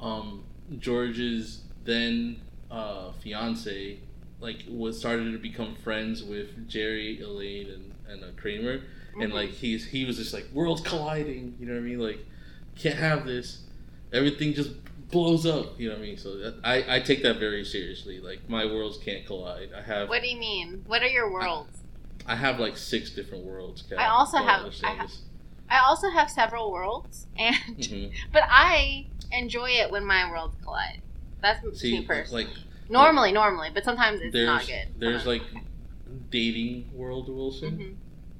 um George's then uh fiance like was started to become friends with Jerry, Elaine, and and uh, Kramer and Mhm. like he's he was just like worlds colliding you know what i mean like can't have this everything just blows up you know what i mean so that, i i take that very seriously like my worlds can't collide i have What do you mean? What are your worlds? i have like six different worlds Kat. I also have- I I also have several worlds, and Mhm. but I enjoy it when my worlds collide. That's me See, personally. like normally, normally, but sometimes it's there's not good. there's like dating world Wilson. Mhm.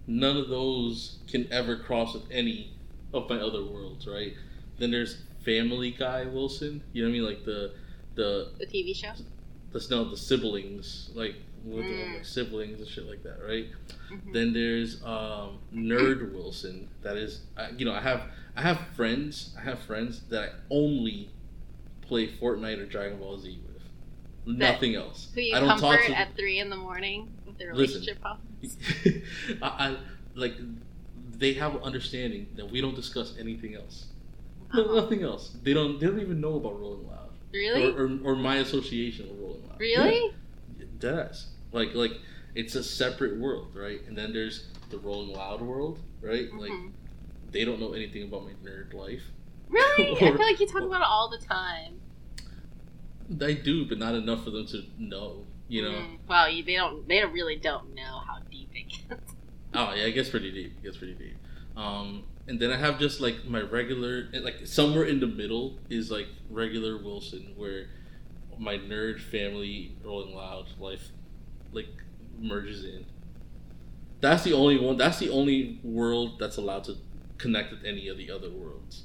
None of those can ever cross with any of my other worlds, right? Then there's Family Guy Wilson. You know what I mean? Like the the the TV show. the no the siblings like with Mm. like siblings and shit like that, right? Mhm. Then there's um, Nerd Wilson. That is, I, you know, I have I have friends. I have friends that I only play Fortnite or Dragon Ball Z with. Nothing else. Who you I don't comfort talk to. at three in the morning with their Listen. relationship problems. I, I like they have an understanding that we don't discuss anything else. No, Oh, nothing else. They don't. They don't even know about Rolling Loud really? or, or, or my association with Rolling Loud. really? Yeah, Does Like like it's a separate world, right? And then there's the Rolling Loud world, right? Like Mhm. they don't know anything about my nerd life. Really? I feel like you talk about it all the time. I do, but not enough for them to know. You know? Mm. Well, they don't. They really don't know how deep it gets. Oh yeah, it gets pretty deep. It gets pretty deep. Um, and then I have just like my regular, like somewhere in the middle is like regular Wilson, where my nerd family Rolling Loud life like merges in. That's the only one. That's the only world that's allowed to connect with any of the other worlds.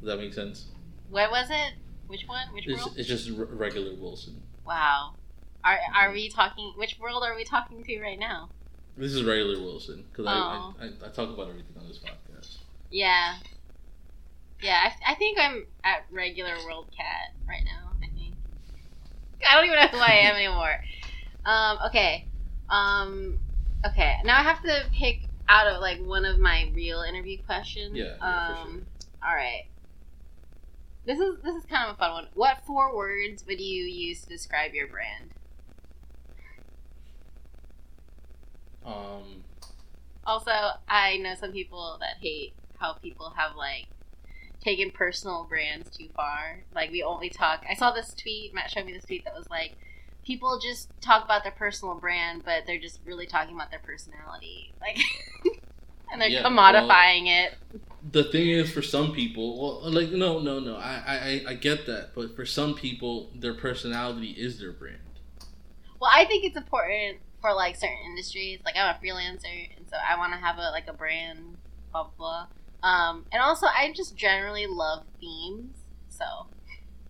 Does that make sense? What was it? Which one? Which It's, world? it's just r- regular Wilson. Wow. Are are we talking? Which world are we talking to right now? This is regular Wilson because Oh. I, I, I talk about everything on this podcast. Yeah. Yeah, I, I think I'm at regular world cat right now. I think. I don't even know who I am anymore. Um. Okay. Um. Okay. Now I have to pick out of like one of my real interview questions. Yeah, yeah, um. All right. This is this is kind of a fun one. What four words would you use to describe your brand? Um, Also, I know some people that hate how people have like taken personal brands too far. Like we only talk. I saw this tweet. Matt showed me this tweet that was like, people just talk about their personal brand, but they're just really talking about their personality. Like, and they're Yeah, commodifying it. the thing is for some people well like no no no I, I i get that but for some people their personality is their brand Well, I think it's important for like certain industries. Like I'm a freelancer, and so I want to have a like a brand, blah blah. blah. Um, and also I just generally love themes, so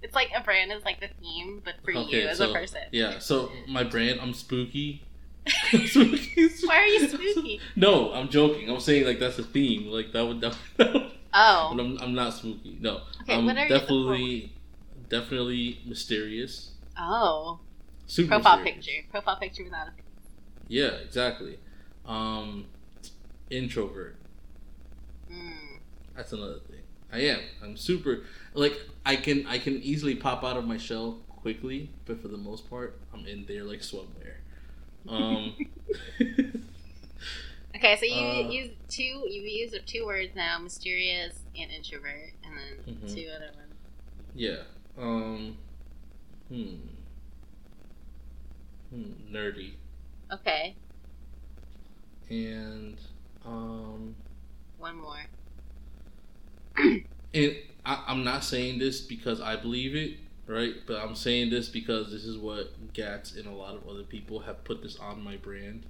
it's like a brand is like the theme, but for you as so- a person. yeah so my brand i'm spooky spooky Why are you spooky? no i'm joking i'm saying like that's a theme like that would that, would- Oh, but I'm, I'm not spooky no Okay, i'm what are definitely definitely mysterious oh, super profile mysterious. picture, profile picture without a. yeah exactly um introvert Mm. That's another thing. I am. I'm super like I can I can easily pop out of my shell quickly, but for the most part, I'm in there like swimwear. Um, Okay, so you Uh, use two. You used up two words now: mysterious and introvert, and then Mhm. two other ones. yeah. Um, hmm. Hmm. Nerdy Okay, and um. one more. And I, I'm not saying this because I believe it, right? But I'm saying this because this is what Gats and a lot of other people have put this on my brand,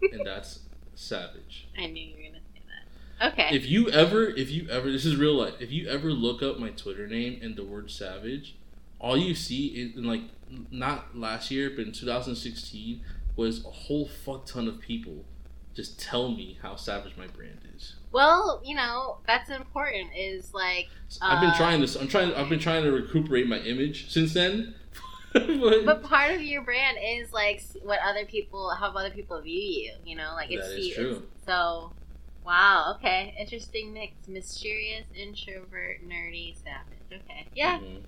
and that's savage. I knew you were gonna say that. Okay. If you ever, if you ever, this is real life. If you ever look up my Twitter name and the word savage, all you see is in like not last year, but in 2016 was a whole fuck ton of people just tell me how savage my brand is. Well, you know, that's important. Is like, I've been Uh, trying this. I'm trying. I've been trying to recuperate my image since then. but, but part of your brand is like what other people, how other people view you. You know, like it's true. So, wow. Okay, interesting mix: mysterious, introvert, nerdy, savage. Okay, yeah. Mhm.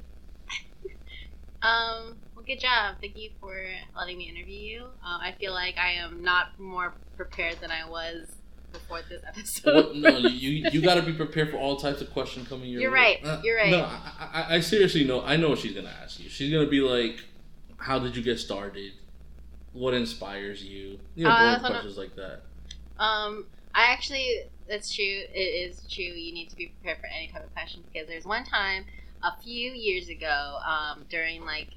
Um. Well, good job. Thank you for letting me interview you. Um, I feel like I am not more prepared than I was before this episode. What, no, you you got to be prepared for all types of questions coming your way. You're way. right, you're right. No, I, I, I seriously know. I know what she's gonna ask you. She's gonna be like, "How did you get started? What inspires you?" You know, Uh, questions like that. Um, I actually that's true. It is true. You need to be prepared for any type of question because there's one time a few years ago um, during like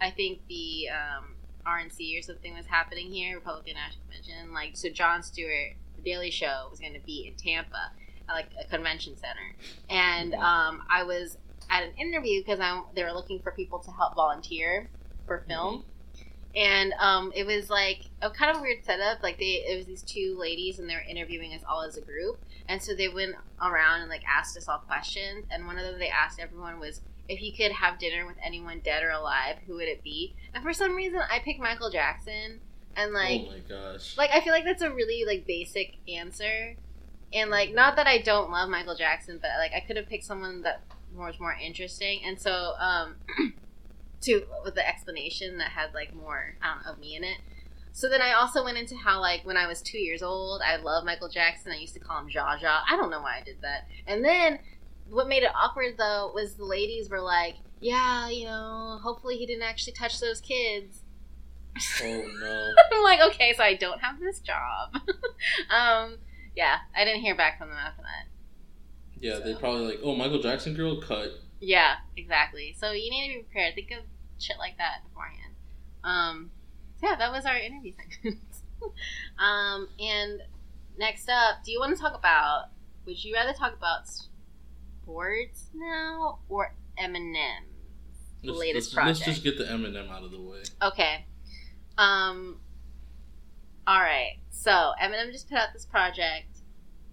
I think the um, RNC or something was happening here, Republican National Convention. Like so, Jon Stewart, The Daily Show, was going to be in Tampa, at, like a convention center, and um, I was at an interview because I'm they were looking for people to help volunteer for film. And um, it was like a kind of weird setup. Like they, it was these two ladies, and they were interviewing us all as a group. And so they went around and like asked us all questions. And one of them they asked everyone was, if you could have dinner with anyone dead or alive, who would it be? And for some reason, I picked Michael Jackson. And like, oh my gosh. like I feel like that's a really like basic answer. And like, not that I don't love Michael Jackson, but like I could have picked someone that was more interesting. And so, um, to with the explanation that had like more of me in it. So then I also went into how like when I was two years old, I love Michael Jackson. I used to call him Zsa Zsa. I don't know why I did that. And then what made it awkward though was the ladies were like, "Yeah, you know, hopefully he didn't actually touch those kids." Oh no. I'm like, okay, so I don't have this job. um, yeah, I didn't hear back from them after that. Yeah, they So- probably like, oh, Michael Jackson girl cut. Yeah, exactly. So you need to be prepared. Think of shit like that beforehand. Um, yeah, that was our interview segment. um, and next up, do you want to talk about? Would you rather talk about sports now or Eminem? The Let's, latest let's, let's just get the Eminem out of the way. Okay. Um. All right. So Eminem just put out this project,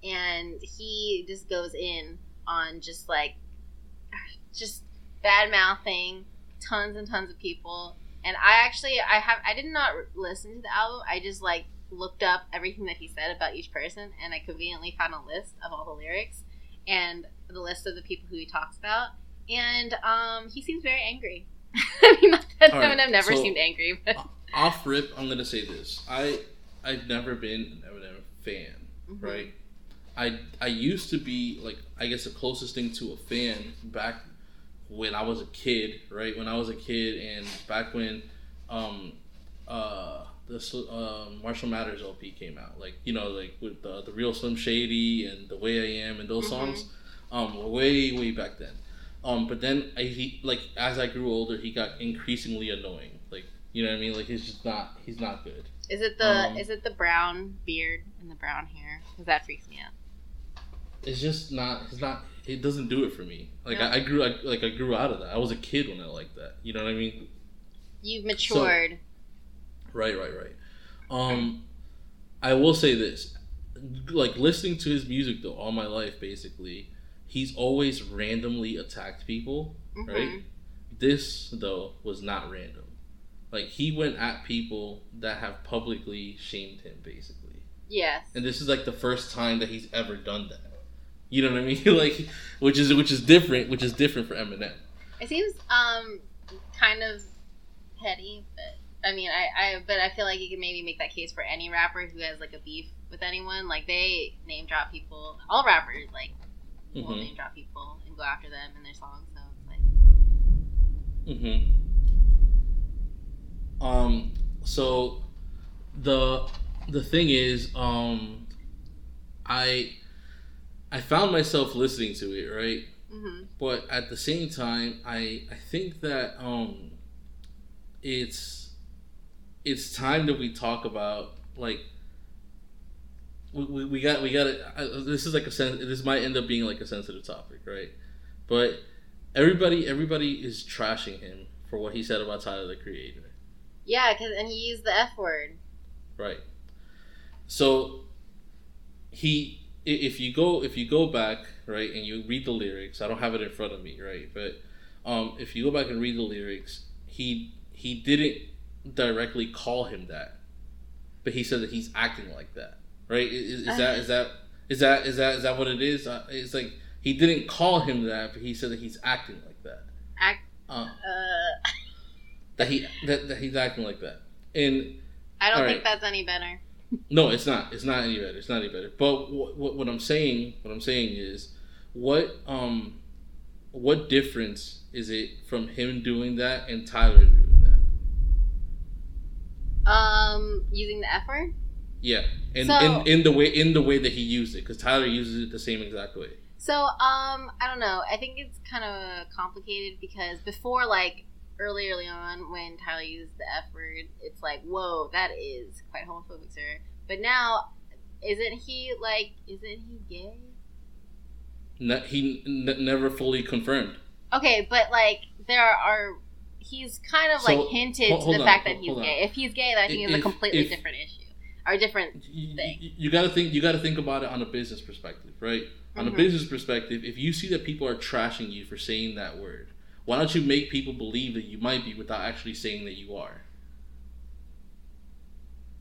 and he just goes in on just like, just bad mouthing tons and tons of people. And I actually, I have, I did not listen to the album. I just like looked up everything that he said about each person, and I conveniently found a list of all the lyrics and the list of the people who he talks about. And um, he seems very angry. I mean, not that right, Eminem never so- seemed angry, but Off rip, I'm gonna say this. I I've never been an Eminem fan, Mhm. right? I I used to be like I guess the closest thing to a fan back when I was a kid, right? When I was a kid and back when um uh the Sl- uh, Marshall Mathers LP came out, like you know, like with the the real Slim Shady and the Way I Am and those Mhm. songs, um, way way back then. Um, but then I, he like as I grew older, he got increasingly annoying. Like you know what I mean? Like he's just not he's not good. is it the Um, is it the brown beard and the brown hair? Because that freaks me out. It's just not. It's not. It doesn't do it for me. Like No. I, I grew. I, like I grew out of that. I was a kid when I liked that. You know what I mean? You've matured. Right, right, right. Um, I will say this: like listening to his music though, all my life, basically, he's always randomly attacked people. Mhm. Right. This though was not random. Like he went at people that have publicly shamed him, basically. Yes. and this is like the first time that he's ever done that. You know what I mean? like, which is which is different, which is different for Eminem. It seems um kind of petty, but I mean, I, I but I feel like you can maybe make that case for any rapper who has like a beef with anyone. Like they name drop people. All rappers like will hmm name drop people and go after them in their songs. So it's like mm-hmm. Um. So, the the thing is, um, I I found myself listening to it, right? hmm but at the same time i i think that um it's it's time that we talk about like we, we, we got we got to this is like a sen- this might end up being like a sensitive topic right but everybody everybody is trashing him for what he said about tyler the creator yeah, because and he used the f word. Right. So he if you go if you go back, right, and you read the lyrics, I don't have it in front of me, right? But um if you go back and read the lyrics, he he didn't directly call him that. But he said that he's acting like that. Right? Is, is that is that is that is that is that what it is? Uh, It's like he didn't call him that, but he said that he's acting like that. Act. Uh, Uh, that he that, that he's acting like that. And I don't think right. that's any better. No, it's not. It's not any better. It's not any better. But what, what, what I'm saying, what I'm saying is, what um, what difference is it from him doing that and Tyler doing that? Um, using the f word. Yeah, and So- in, in the way in the way that he used it, because Tyler uses it the same exact way. So, um, I don't know. I think it's kind of complicated because before, like, early, early on, when Tyler used the F word, it's like, whoa, that is quite homophobic, sir. But now, isn't he, like, isn't he gay? Ne- he n- never fully confirmed. Okay, but, like, there are. He's kind of, like, So, hinted hol- to the on, fact hol- that he's hold on. gay. If he's gay, then I think it's a completely if- different issue. Or different. You, Thing. you got to think. You got to think about it on a business perspective, right? On a Mhm. business perspective, if you see that people are trashing you for saying that word, why don't you make people believe that you might be without actually saying that you are?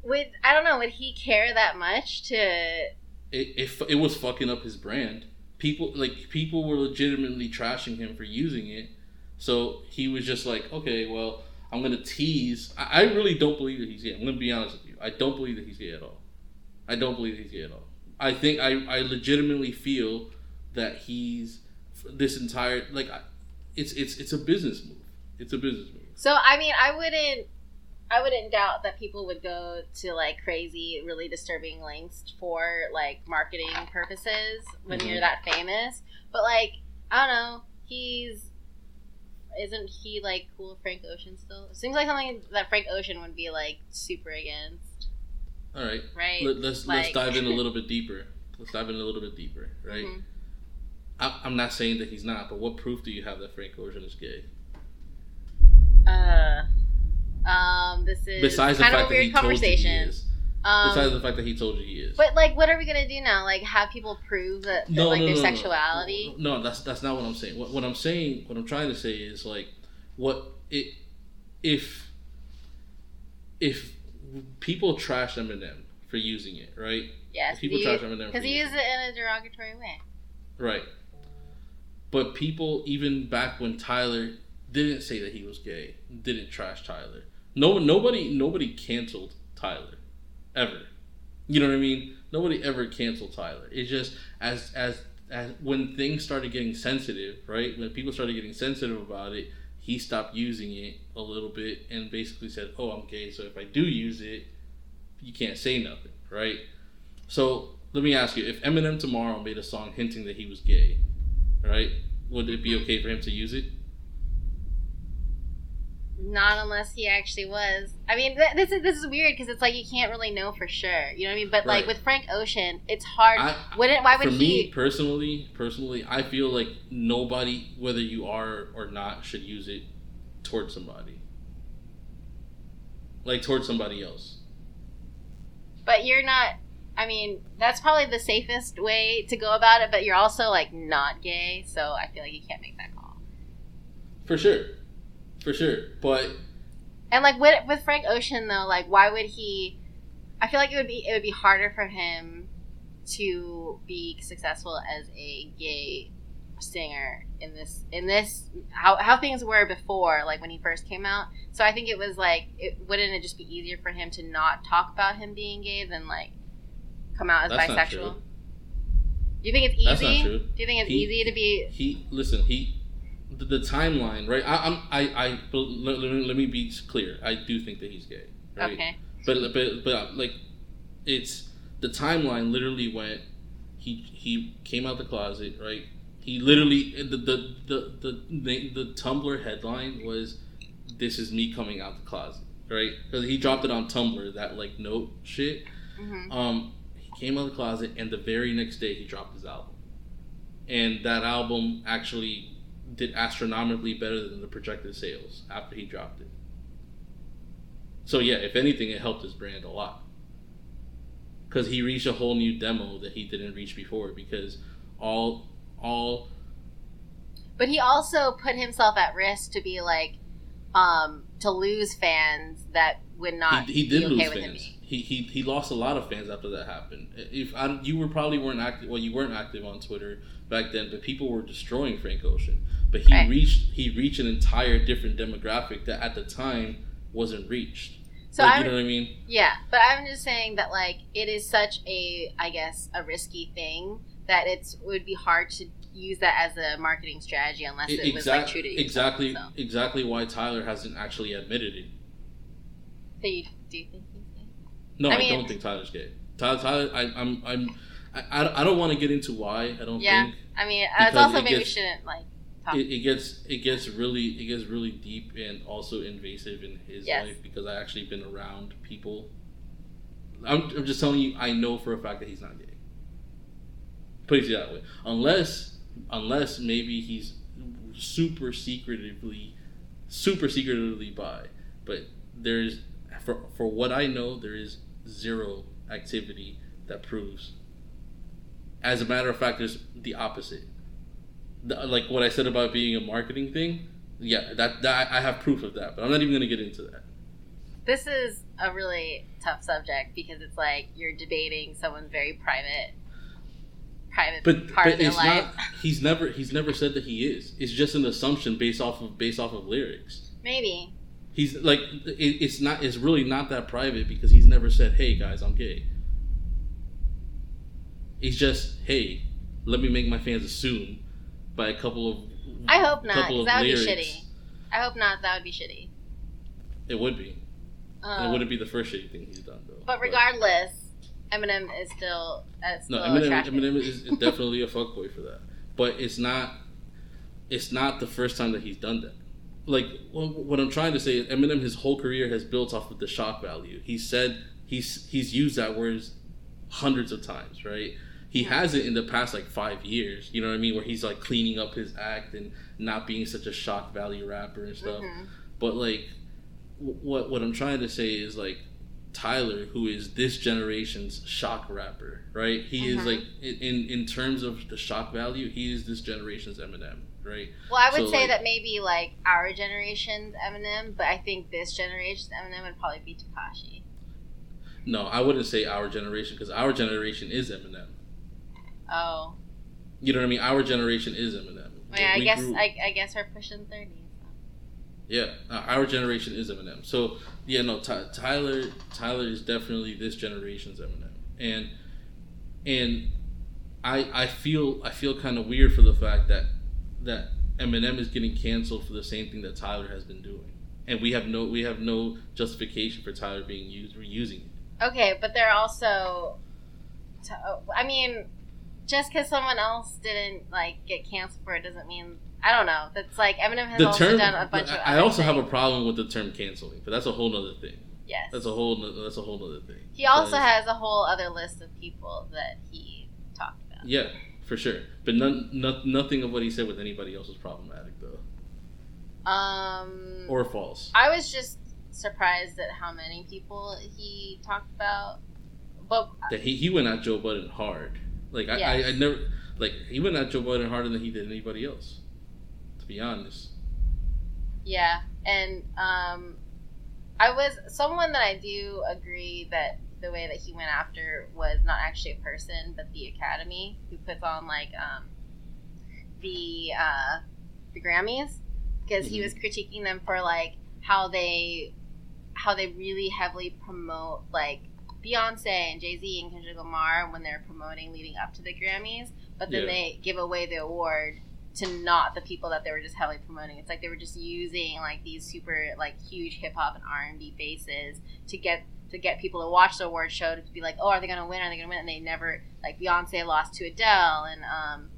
Would, I don't know, would he care that much to. It, it, it was fucking up his brand. People like people were legitimately trashing him for using it, so he was just like, okay, well, I'm gonna tease. I, I really don't believe that he's gay. I'm gonna be honest with you. I don't believe that he's gay at all. I don't believe that he's gay at all. I think I, I legitimately feel that he's this entire like I- it's it's it's a business move. It's a business move. So I mean, I wouldn't, I wouldn't doubt that people would go to like crazy, really disturbing lengths for like marketing purposes when Mhm. you're that famous. But like, I don't know, he's isn't he like cool Frank Ocean still? Seems like something that Frank Ocean would be like super against, All right, right? Let, let's Like- let's dive in a little bit deeper. Let's dive in a little bit deeper, right? Mhm. I, I'm not saying that he's not, but what proof do you have that Frank Ocean is gay? Uh, um, this is Besides the kind of a fact that he weird told you he is. Um, Besides the fact that he told you he is. But like, what are we gonna do now? Like, have people prove that, that, like their sexuality? No, no, that's that's not what I'm saying. What, what I'm saying, what I'm trying to say is like, what it if if people trash Eminem for using it, right? Yes, People he- trash Eminem for because he used it in a derogatory way. Right. But people, even back when Tyler didn't say that he was gay, didn't trash Tyler. No, nobody, nobody canceled Tyler, ever. You know what I mean? Nobody ever canceled Tyler. It's just as as as when things started getting sensitive, right? When people started getting sensitive about it, he stopped using it a little bit and basically said, "Oh, I'm gay, so if I do use it, you can't say nothing," right? So let me ask you: If Eminem tomorrow made a song hinting that he was gay, right? Would it be okay for him to use it? Not unless he actually was. I mean, th- this is this is weird because it's like you can't really know for sure. You know what I mean? But like with Frank Ocean, it's hard. I, Wouldn't why would for me personally, personally, I feel like nobody, whether you are or not, should use it towards somebody. Like towards somebody else. But you're not. I mean, that's probably the safest way to go about it. But you're also like not gay, so I feel like you can't make that call. For sure. For sure. But And like with with Frank Ocean though, like why would he? I feel like it would be it would be harder for him to be successful as a gay singer in this in this how how things were before like when he first came out. So I think it was like it wouldn't it just be easier for him to not talk about him being gay than like come out as That's bisexual? you think it's easy? That's not true. Do you think it's He- easy to be? he listen, he the, the timeline, right? I, I'm I I let, let me, be clear. I do think that he's gay. Right? Okay. But but but like, it's the timeline. Literally went. He he came out the closet. Right. He literally the the the the the, the Tumblr headline was, "This is me coming out the closet." Right. Because he dropped it on Tumblr. That like note shit. hmm Um, came out of the closet, and the very next day he dropped his album, and that album actually did astronomically better than the projected sales after he dropped it. So yeah, if anything, it helped his brand a lot because he reached a whole new demo that he didn't reach before. Because all all But he also put himself at risk to be like, um, to lose fans that would not he, he did be okay lose with him fans. He, he he lost a lot of fans after that happened. If I, you were probably weren't active, well, you weren't active on Twitter back then, but people were destroying Frank Ocean. But he Right. reached he reached an entire different demographic that at the time wasn't reached. So like, I'm, you know what I mean? yeah, but I'm just saying that like it is such a, I guess, a risky thing that it's it would be hard to use that as a marketing strategy unless it was like true to yourself, exactly So, exactly why Tyler hasn't actually admitted it. so you do you think? No, I I, mean- don't think Tyler's gay. Tyler, Tyler I, I'm, I'm, I, I- don't want to get into why. I don't think. Yeah. think I mean, uh, it's also it maybe we shouldn't like talk. it, it gets it gets really it gets really deep and also invasive in his Yes. life because I actually been around people. I'm, I'm just telling you, I know for a fact that he's not gay. Put it that way, unless unless maybe he's super secretively, super secretively bi. But there's for for what I know, there is zero activity that proves. As a matter of fact, there's the opposite the- like what I said about being a marketing thing. Yeah, that, that I have proof of that, but I'm not even going to get into that. This is a really tough subject because it's like you're debating someone's very private, private But, part but of their it's life. not. He's never he's never said that he is. It's just an assumption based off of based off of lyrics. Maybe. He's like it, it's not. It's really not that private because he's never said, "Hey guys, I'm gay." He's just, "Hey, let me make my fans assume by a couple of." I hope not, couple 'cause of that would be shitty. I hope not. That would be shitty. It would be. Um, it wouldn't be the first shitty thing he's done though. But regardless, Eminem is still uh, still No, Eminem, attractive. Eminem is definitely a fuckboy for that. But it's not. It's not the first time that he's done that. Like what I'm trying to say is, Eminem, his whole career has built off of the shock value. He said he's he's used that words hundreds of times, right? He has it in the past like five years. You know what I mean? Where he's like cleaning up his act and not being such a shock value rapper and stuff. Mhm. But like, what what I'm trying to say is like, Tyler, who is this generation's shock rapper, right? He is Mhm. like in- in terms of the shock value, he is this generation's Eminem, right? Well, I would So, say like- that maybe like our generation's Eminem, but I think this generation's Eminem would probably be Tekashi. No, I wouldn't say our generation because our generation is Eminem. Oh, You know what I mean? Our generation is Eminem. well, yeah, I guess grew- I, I guess we're pushing thirties. Yeah, uh, our generation is Eminem. So yeah, no, Ty- Tyler Tyler is definitely this generation's Eminem, and and I I feel I feel kind of weird for the fact that that Eminem is getting canceled for the same thing that Tyler has been doing, and we have no we have no justification for Tyler being used reusing it. Okay, but they're also. I mean, just because someone else didn't like get canceled for it doesn't mean I don't know. That's like Eminem has The also term done a bunch of. I I other also have a problem with the term canceling, but that's a whole other thing. yes. That's a whole that's a whole nother thing. he also has a whole other list of people that he talked about. Yeah, for sure. But none, no, nothing of what he said with anybody else was problematic, though, Um, or false. I was just surprised at how many people he talked about. But That he, he went at Joe Budden hard. Like I, I, I Yes. never like he went at Joe Budden harder than he did anybody else. Be honest, yeah, and um, I was someone that I do agree that the way that he went after was not actually a person, but the Academy who puts on like um, the uh, the Grammys because he Mhm. was critiquing them for like how they how they really heavily promote like Beyonce and Jay Z and Kendrick Lamar when they're promoting leading up to the Grammys, but then Yeah. they give away the award to not the people that they were just heavily promoting. It's like they were just using like these super like huge hip hop and R and B bases to get to get people to watch the award show to be like, oh, are they gonna win? Are they gonna win? And they never like Beyonce lost to Adele and um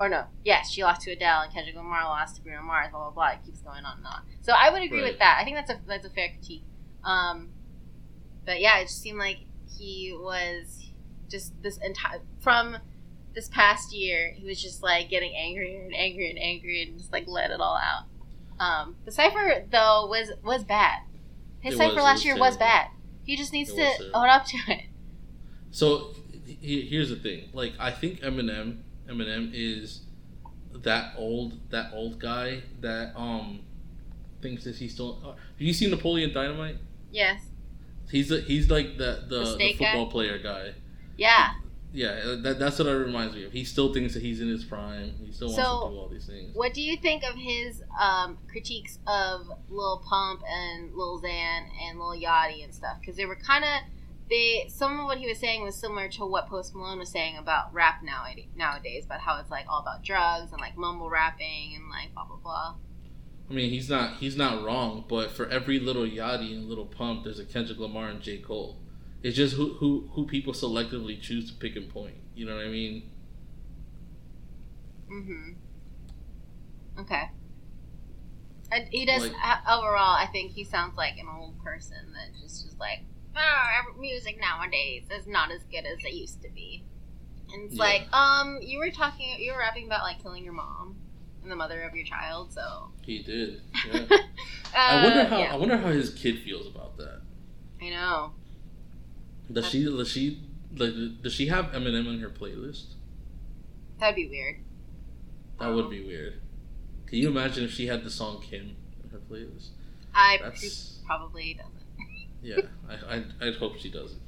or no, yes, she lost to Adele and Kendrick Lamar lost to Bruno Mars. Blah blah blah. It keeps going on and on. So I would agree Right. with that. I think that's a that's a fair critique. Um, but yeah, it just seemed like he was just this entire from this past year. He was just like getting angrier and angrier and angrier and just like let it all out. Um, the cipher though was was bad. His It cipher was- last was year was bad. He just needs It to own up to it. so he, here's the thing. Like I think Eminem, Eminem is that old, that old guy that um thinks that he's still. Uh, have you seen Napoleon Dynamite? Yes. He's a, he's like the the, The the, snake guy? football player guy. Yeah. Yeah, that, that's what it reminds me of. He still thinks that he's in his prime. He still wants So, to do all these things. What do you think of his um, critiques of Lil Pump and Lil Xan and Lil Yachty and stuff? Because they were kind of they. Some of what he was saying was similar to what Post Malone was saying about rap nowadays. Nowadays, about how it's like all about drugs and like mumble rapping and like blah blah blah. I mean, he's not he's not wrong, but for every little Yachty and little Pump, there's a Kendrick Lamar and J Cole. It's just who who who people selectively choose to pick and point. You know what I mean? Mm-hmm. Okay. And he does Like- uh, overall. I think he sounds like an old person that just is like, oh, music nowadays is not as good as it used to be. And it's Yeah. like, um, you were talking, you were rapping about like killing your mom and the mother of your child. So He did. Yeah. uh, I wonder how yeah, I wonder how his kid feels about that. I know. Does she does she like does she have Eminem on her playlist? That'd be weird. That would be weird. Can you imagine if she had the song Kim on her playlist? I That's probably doesn't. yeah. I I I'd hope she doesn't.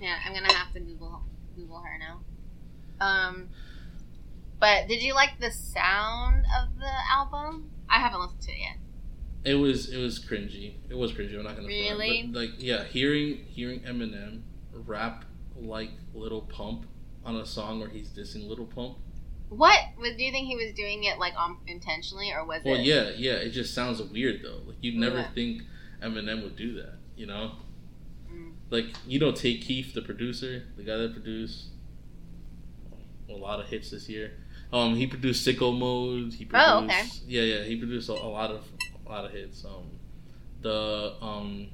Yeah, I'm gonna have to Google Google her now. Um, but did you like the sound of the album? I haven't listened to it yet. It was it was cringy. It was cringy. I'm not gonna front. Really? But, like yeah, hearing hearing Eminem rap like Little Pump on a song where he's dissing Little Pump. What was? Do you think he was doing it like um, intentionally, or was Well, it? yeah, yeah. It just sounds weird though. Like you'd never Yeah. think Eminem would do that. You know, Mm. like you know, Tay Keith, the producer, the guy that produced a lot of hits this year. Um, he produced Sicko Mode. He produced, Oh, okay. Yeah, yeah. He produced a, a lot of a lot of hits. Um, the um,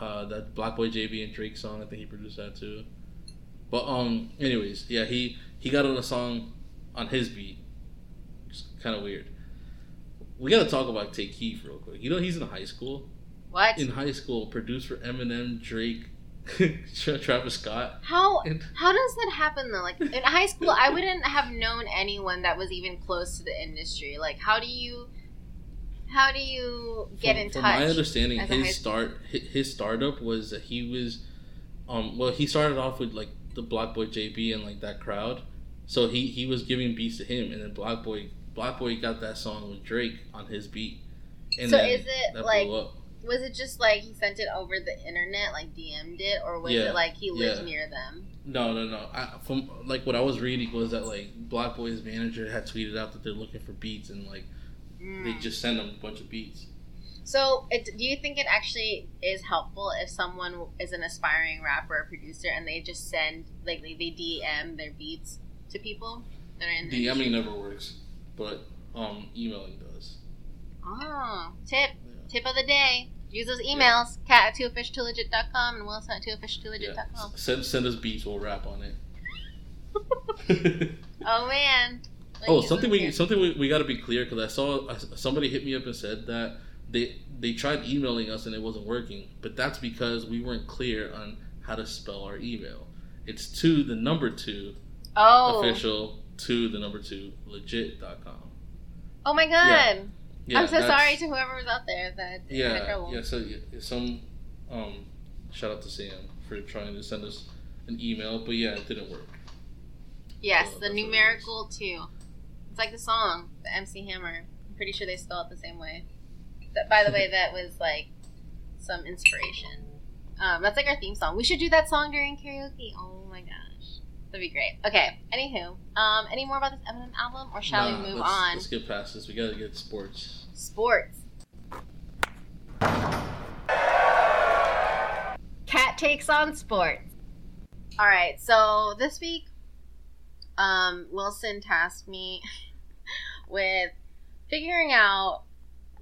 uh, that BlocBoy JB and Drake song. I think he produced that too. But um, anyways, yeah, he he got on a song on his beat. It's kind of weird. We got to talk about Tay Keith real quick. You know he's in high school. What? In high school, produced for Eminem, Drake, Travis Scott. How And how does that happen though? Like in high school, I wouldn't have known anyone that was even close to the industry. Like, how do you how do you get from, in from touch? my understanding, as a high his start his startup was that he was, um, well, he started off with like the BlocBoy JB and like that crowd, so he he was giving beats to him, and then BlocBoy Black Boy got that song with Drake on his beat, and So then is it, that like-. Was it just like he sent it over the internet, like DM'd it, or was Yeah, it like he lived yeah. near them? No, no, no. I, from like what I was reading was that like BlocBoy's manager had tweeted out that they're looking for beats, and like Mm. they just send them a bunch of beats. So, it, do you think it actually is helpful if someone is an aspiring rapper or producer and they just send like they, they DM their beats to people that are in the industry? DMing never works, but um, emailing does. Oh, tip Yeah. tip of the day. Use those emails. Cat at twoofficialtwolegit.com and Wilson at twoofficialtwolegit.com. Send send us beats. We'll rap on it. Oh man. Like, oh, something we something we, we got to be clear because I saw I, somebody hit me up and said that they they tried emailing us and it wasn't working, but that's because we weren't clear on how to spell our email. It's to the number two Oh. official to the number two legit.com. Oh my god. Yeah, I'm so sorry to whoever was out there that Yeah, yeah. So yeah, some um, shout out to Sam for trying to send us an email, but yeah, it didn't work. Yes, So the that's what it numerical two. Like the song, the MC Hammer. I'm pretty sure they spell it the same way. That, by the way, that was like some inspiration. Um, that's like our theme song. We should do that song during karaoke. Oh my gosh, that'd be great. Okay. Anywho, um, any more about this Eminem album, or shall Nah, we move let's, on? Let's get past this. We gotta get sports. Sports. Cat takes on sports. All right, so this week, um, Wilson tasked me with figuring out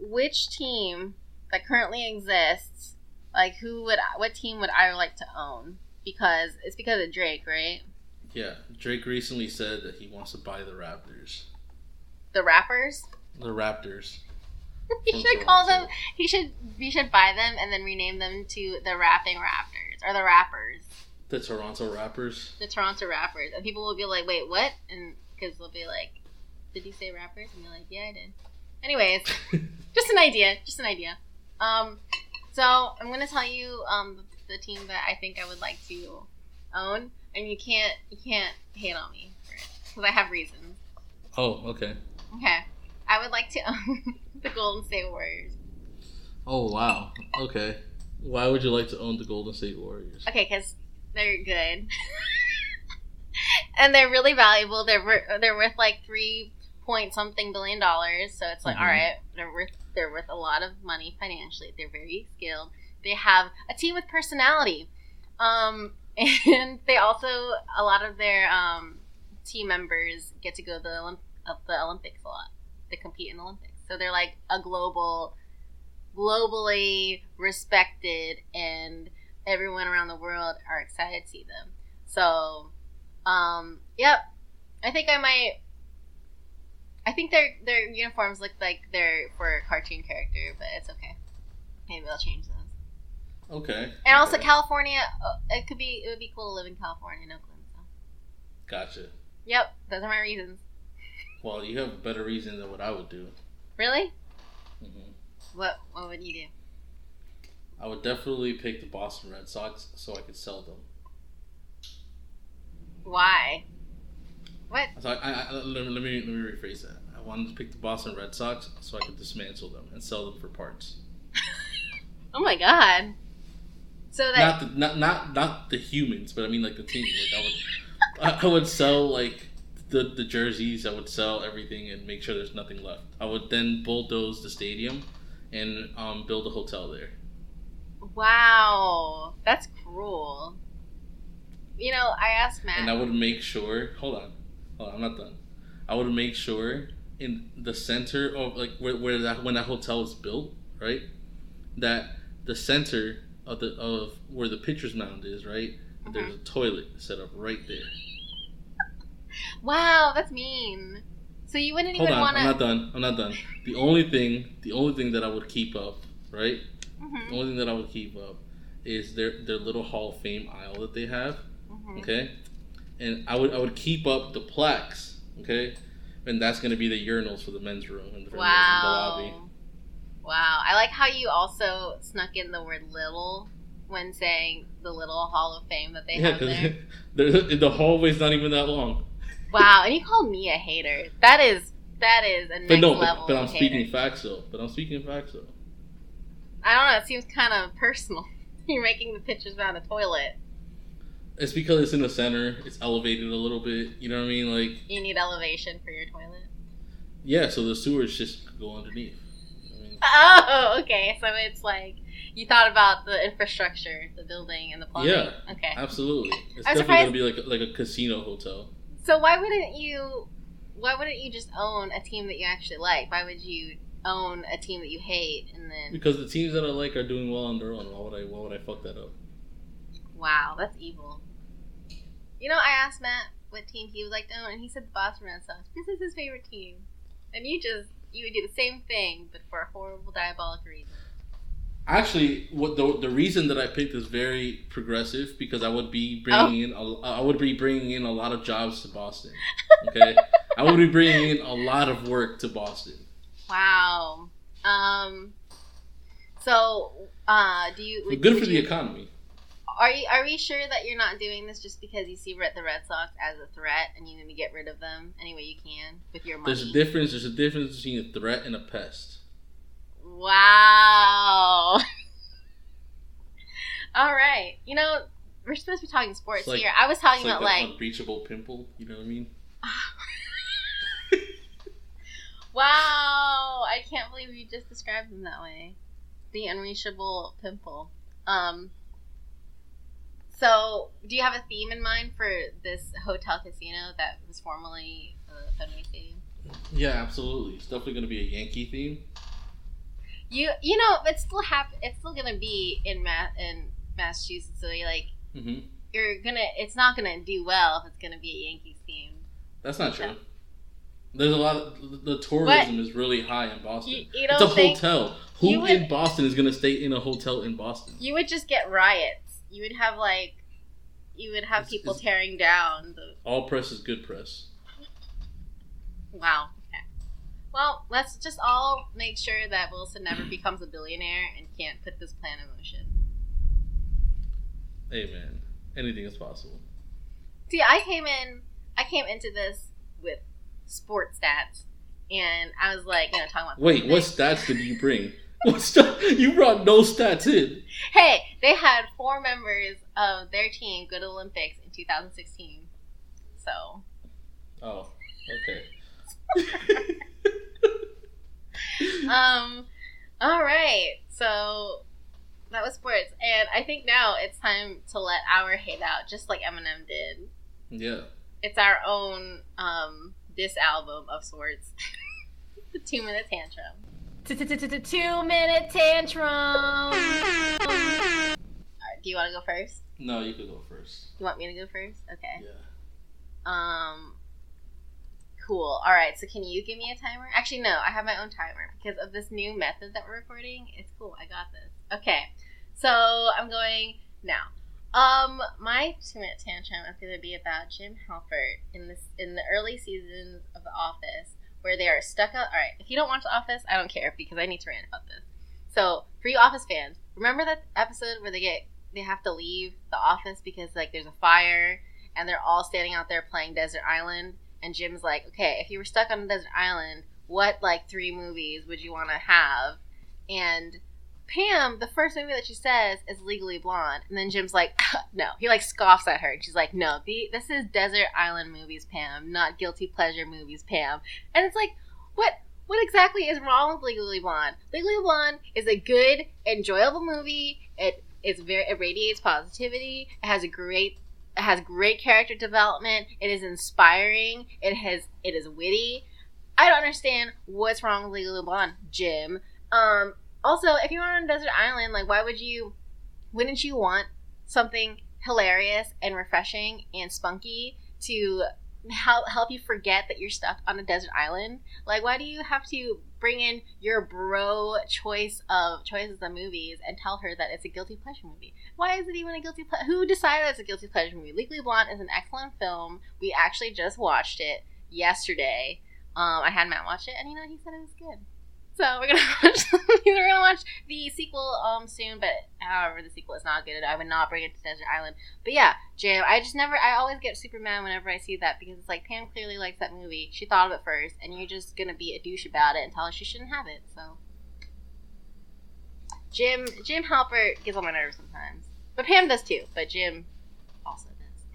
which team that currently exists, like who would, what team would I like to own? Because it's because of Drake, right? Yeah, Drake recently said that he wants to buy the Raptors. The rappers. The Raptors. he should call them. He should. We should buy them and then rename them to the Rapping Raptors or the Rappers, The Toronto Rappers. the Toronto Rappers, and people will be like, "Wait, what?" And because they'll be like, "Did you say rappers?" And you're like, "Yeah, I did." Anyways, just an idea. Just an idea. Um, so I'm gonna tell you um the team that I think I would like to own, and you can't you can't hate on me for it because I have reasons. oh, okay. Okay, I would like to own the Golden State Warriors. Oh, wow. Okay. Why would you like to own the Golden State Warriors? Okay, because they're good, and they're really valuable. They're they're worth like three point something billion dollars. So it's like, Mhm. all right, they're worth they're worth a lot of money financially. They're very skilled. They have a team with personality. Um, and they also a lot of their um team members get to go to the Olymp- uh, the Olympics a lot. They compete in the Olympics, so they're like a global, globally respected, and everyone around the world are excited to see them. So, um, yep, I think I might. I think their their uniforms look like they're for a cartoon character, but it's okay. Maybe I'll change those. Okay. And also okay. California, uh, it could be it would be cool to live in California, in Oakland. So. Gotcha. Yep, those are my reasons. Well, you have a better reason than what I would do. Really? hmm What What would you do? I would definitely pick the Boston Red Sox so I could sell them. Why? What? So I, I, I, let, me, let me rephrase that. I wanted to pick the Boston Red Sox so I could dismantle them and sell them for parts. Oh my god! So that Not the not not not the humans, but I mean like the team. Like I would I, I would sell like the the jerseys. I would sell everything and make sure there's nothing left. I would then bulldoze the stadium and um, build a hotel there. wow, that's cruel. You know, I asked Matt. and I would make sure. Hold on, hold on, I'm not done. I would make sure in the center of like where, where that when that hotel was built, right, that the center of the of where the pitcher's mound is, right, there's a toilet set up right there. wow, that's mean. So you wouldn't Hold even on, want I'm not done. I'm not done. The only thing, the only thing that I would keep up, right, Mm-hmm, the only thing that I would keep up is their their little Hall of Fame aisle that they have. mm-hmm. okay and i would i would keep up the plaques okay and that's going to be the urinals for the men's room and the, and the lobby Wow. Wow. I like how you also snuck in the word little when saying the little Hall of Fame that they yeah have there. the hallway's not even that long Wow. And you called me a hater. That is that is a next but no but, level. but i'm hater. speaking facts though but i'm speaking facts though I don't know. It seems kind of personal. You're making the pictures about a toilet. It's because it's in the center it's elevated a little bit you know what i mean like You need elevation for your toilet. yeah so the sewers just go underneath I mean, Oh, okay. So it's like you thought about the infrastructure, the building, and the plumbing. Yeah. Okay. absolutely it's I'm definitely going to be like like a casino hotel So why wouldn't you? Why wouldn't you just own a team that you actually like? Why would you own a team that you hate and then? because the teams that i like are doing well on their own why would i why would i fuck that up Wow, that's evil. You know, I asked Matt what team he would like to own, and he said the Boston Red Sox because it's his favorite team. And you just you would do the same thing, but for a horrible, diabolic reason. Actually, what the the reason that I picked is very progressive because I would be bringing in a, I would be bringing in a lot of jobs to Boston. Okay, I would be bringing in a lot of work to Boston. Wow. Um. So, uh, do you? But good would for the economy. Are you are we sure that you're not doing this just because you see Red- the Red Sox as a threat and you need to get rid of them any way you can with your money? There's a difference. There's a difference between a threat and a pest. Wow. All right. You know, we're supposed to be talking sports like- here. I was talking like about like, unbreachable pimple. You know what I mean? wow, I can't believe you just described them that way. The unreachable pimple. Um. So, do you have a theme in mind for this hotel casino that was formerly uh, Fenway Stadium? Yeah, absolutely. It's definitely going to be a Yankee theme. You you know it's still hap- It's still gonna be in Ma- in Massachusetts. So you're like hmm you're gonna. It's not gonna do well if it's gonna be a Yankees theme. That's not true. There's a lot of the tourism is really high in Boston. You, you it's a hotel. Who would- in Boston is going to stay in a hotel in Boston? you would just get riots. You would have like you would have It's- people it's- tearing down the. All press is good press. Wow. Okay. Well, let's just all make sure that Wilson never becomes a billionaire and can't put this plan in motion. Hey man, anything is possible. See, I came in. I came into this with sports stats, and I was like, you know, talking about. Wait, what stats did you bring? What st- you brought no stats in. Hey, they had four members of their team go to the Olympics in 2016. So, Oh, okay. um, all right. So, that was sports, and I think now it's time to let our hate out, just like Eminem did. Yeah. It's our own um this album of sorts. the two minute tantrum. Two minute tantrum. Do you want to go first? No, you could go first. You want me to go first? Okay. Yeah. Um. Cool. All right. So can you give me a timer? Actually, no. I have my own timer because of this new method that we're recording. It's cool. I got this. Okay. So I'm going now. Um, my two minute tantrum is going to be about Jim Halpert in this in the early seasons of The Office, where they are stuck out. All right. If you don't watch The Office, I don't care because I need to rant about this. So for you Office fans, remember that episode where they get they have to leave the office because like there's a fire and they're all standing out there playing Desert Island and Jim's like, okay, if you were stuck on a desert island, what like three movies would you want to have? And Pam, the first movie that she says is Legally Blonde, and then Jim's like, no. He like scoffs at her, and she's like, no, the, this is desert island movies, Pam, not guilty pleasure movies, Pam. And it's like, what? What exactly is wrong with Legally Blonde? Legally Blonde is a good, enjoyable movie. It is very it radiates positivity. It has a great it has great character development. It is inspiring. It has it is witty. I don't understand what's wrong with Legally Blonde, Jim. Um, also, if you're on a desert island, like why would you? Wouldn't you want something hilarious and refreshing and spunky to help help you forget that you're stuck on a desert island? Like, why do you have to bring in your bro choice of choices of movies and tell her that it's a guilty pleasure movie? Why is it even a guilty pleasure? Who decided it's a guilty pleasure movie? Legally Blonde is an excellent film. We actually just watched it yesterday. Um, I had Matt watch it, and you know he said it was good. So we're gonna watch. we're gonna watch the sequel um soon, but however the sequel is not good. I would not bring it to Desert Island. But yeah, Jim, I just never. I always get super mad whenever I see that because it's like Pam clearly likes that movie. She thought of it first, and you're just gonna be a douche about it and tell her she shouldn't have it. So Jim, Jim Halpert gets on my nerves sometimes, but Pam does too. But Jim also does.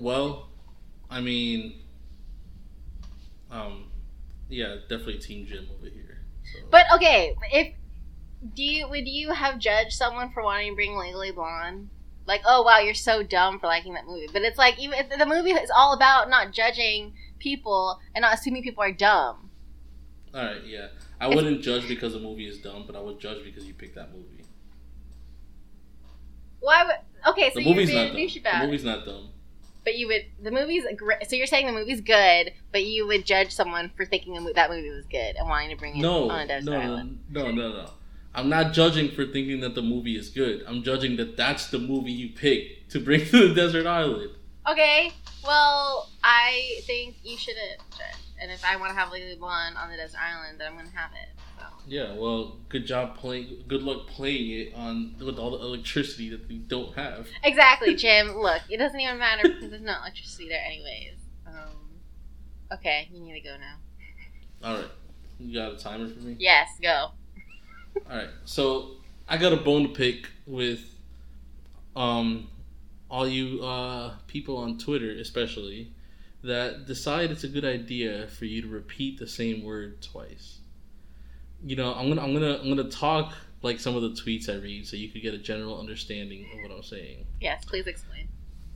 Well, I mean, um, yeah, definitely Team Jim over here. So. But okay, if do you would you have judged someone for wanting to bring Legally Blonde? Like, oh wow, you're so dumb for liking that movie. But it's like even the movie is all about not judging people and not assuming people are dumb. All right, yeah, I wouldn't judge because the movie is dumb, but I would judge because you picked that movie. Why would? Okay, so The you're being not a dumb. douche about it. movie's not dumb. But you would the movie's great. So you're saying the movie's good, but you would judge someone for thinking that movie was good and wanting to bring it No, on a desert no, island. no, no, no. I'm not judging for thinking that the movie is good. I'm judging that that's the movie you picked to bring to the desert island. Okay, well, I think you shouldn't judge. And if I want to have Legally Blonde on the desert island, then I'm gonna have it. Yeah, well, good job playing. Good luck playing it on with all the electricity that we don't have. Exactly, Jim. Look, it doesn't even matter because there's no electricity there, anyways. Um, okay, you need to go now. All right, you got a timer for me? Yes, go. All right, so I got a bone to pick with um all you uh people on Twitter, especially that decide it's a good idea for you to repeat the same word twice. You know, I'm gonna I'm gonna I'm gonna talk like some of the tweets I read, so you could get a general understanding of what I'm saying. Yes, please explain.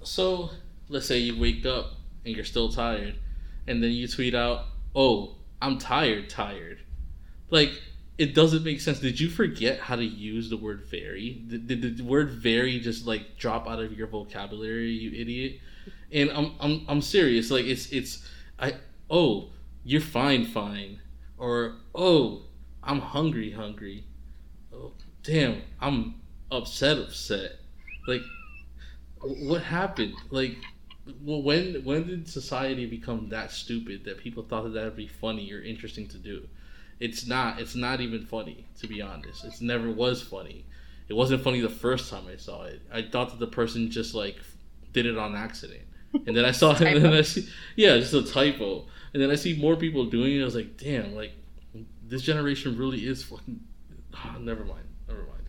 So let's say you wake up and you're still tired, and then you tweet out, "Oh, I'm tired, tired." Like it doesn't make sense. Did you forget how to use the word "very"? Did, did the word "very" just like drop out of your vocabulary, you idiot? And I'm I'm I'm serious. Like it's it's I oh you're fine fine, or oh I'm hungry hungry. Oh damn I'm upset upset. Like what happened? Like, well, when when did society become that stupid that people thought that that'd be funny or interesting to do? It's not. It's not even funny, to be honest. It never was funny. It wasn't funny the first time I saw it. I thought that the person just like did it on accident, and then I saw it, and then I see, yeah, just a typo, and then I see more people doing it. I was like, damn, like this generation really is fucking. ah, never mind. Never mind.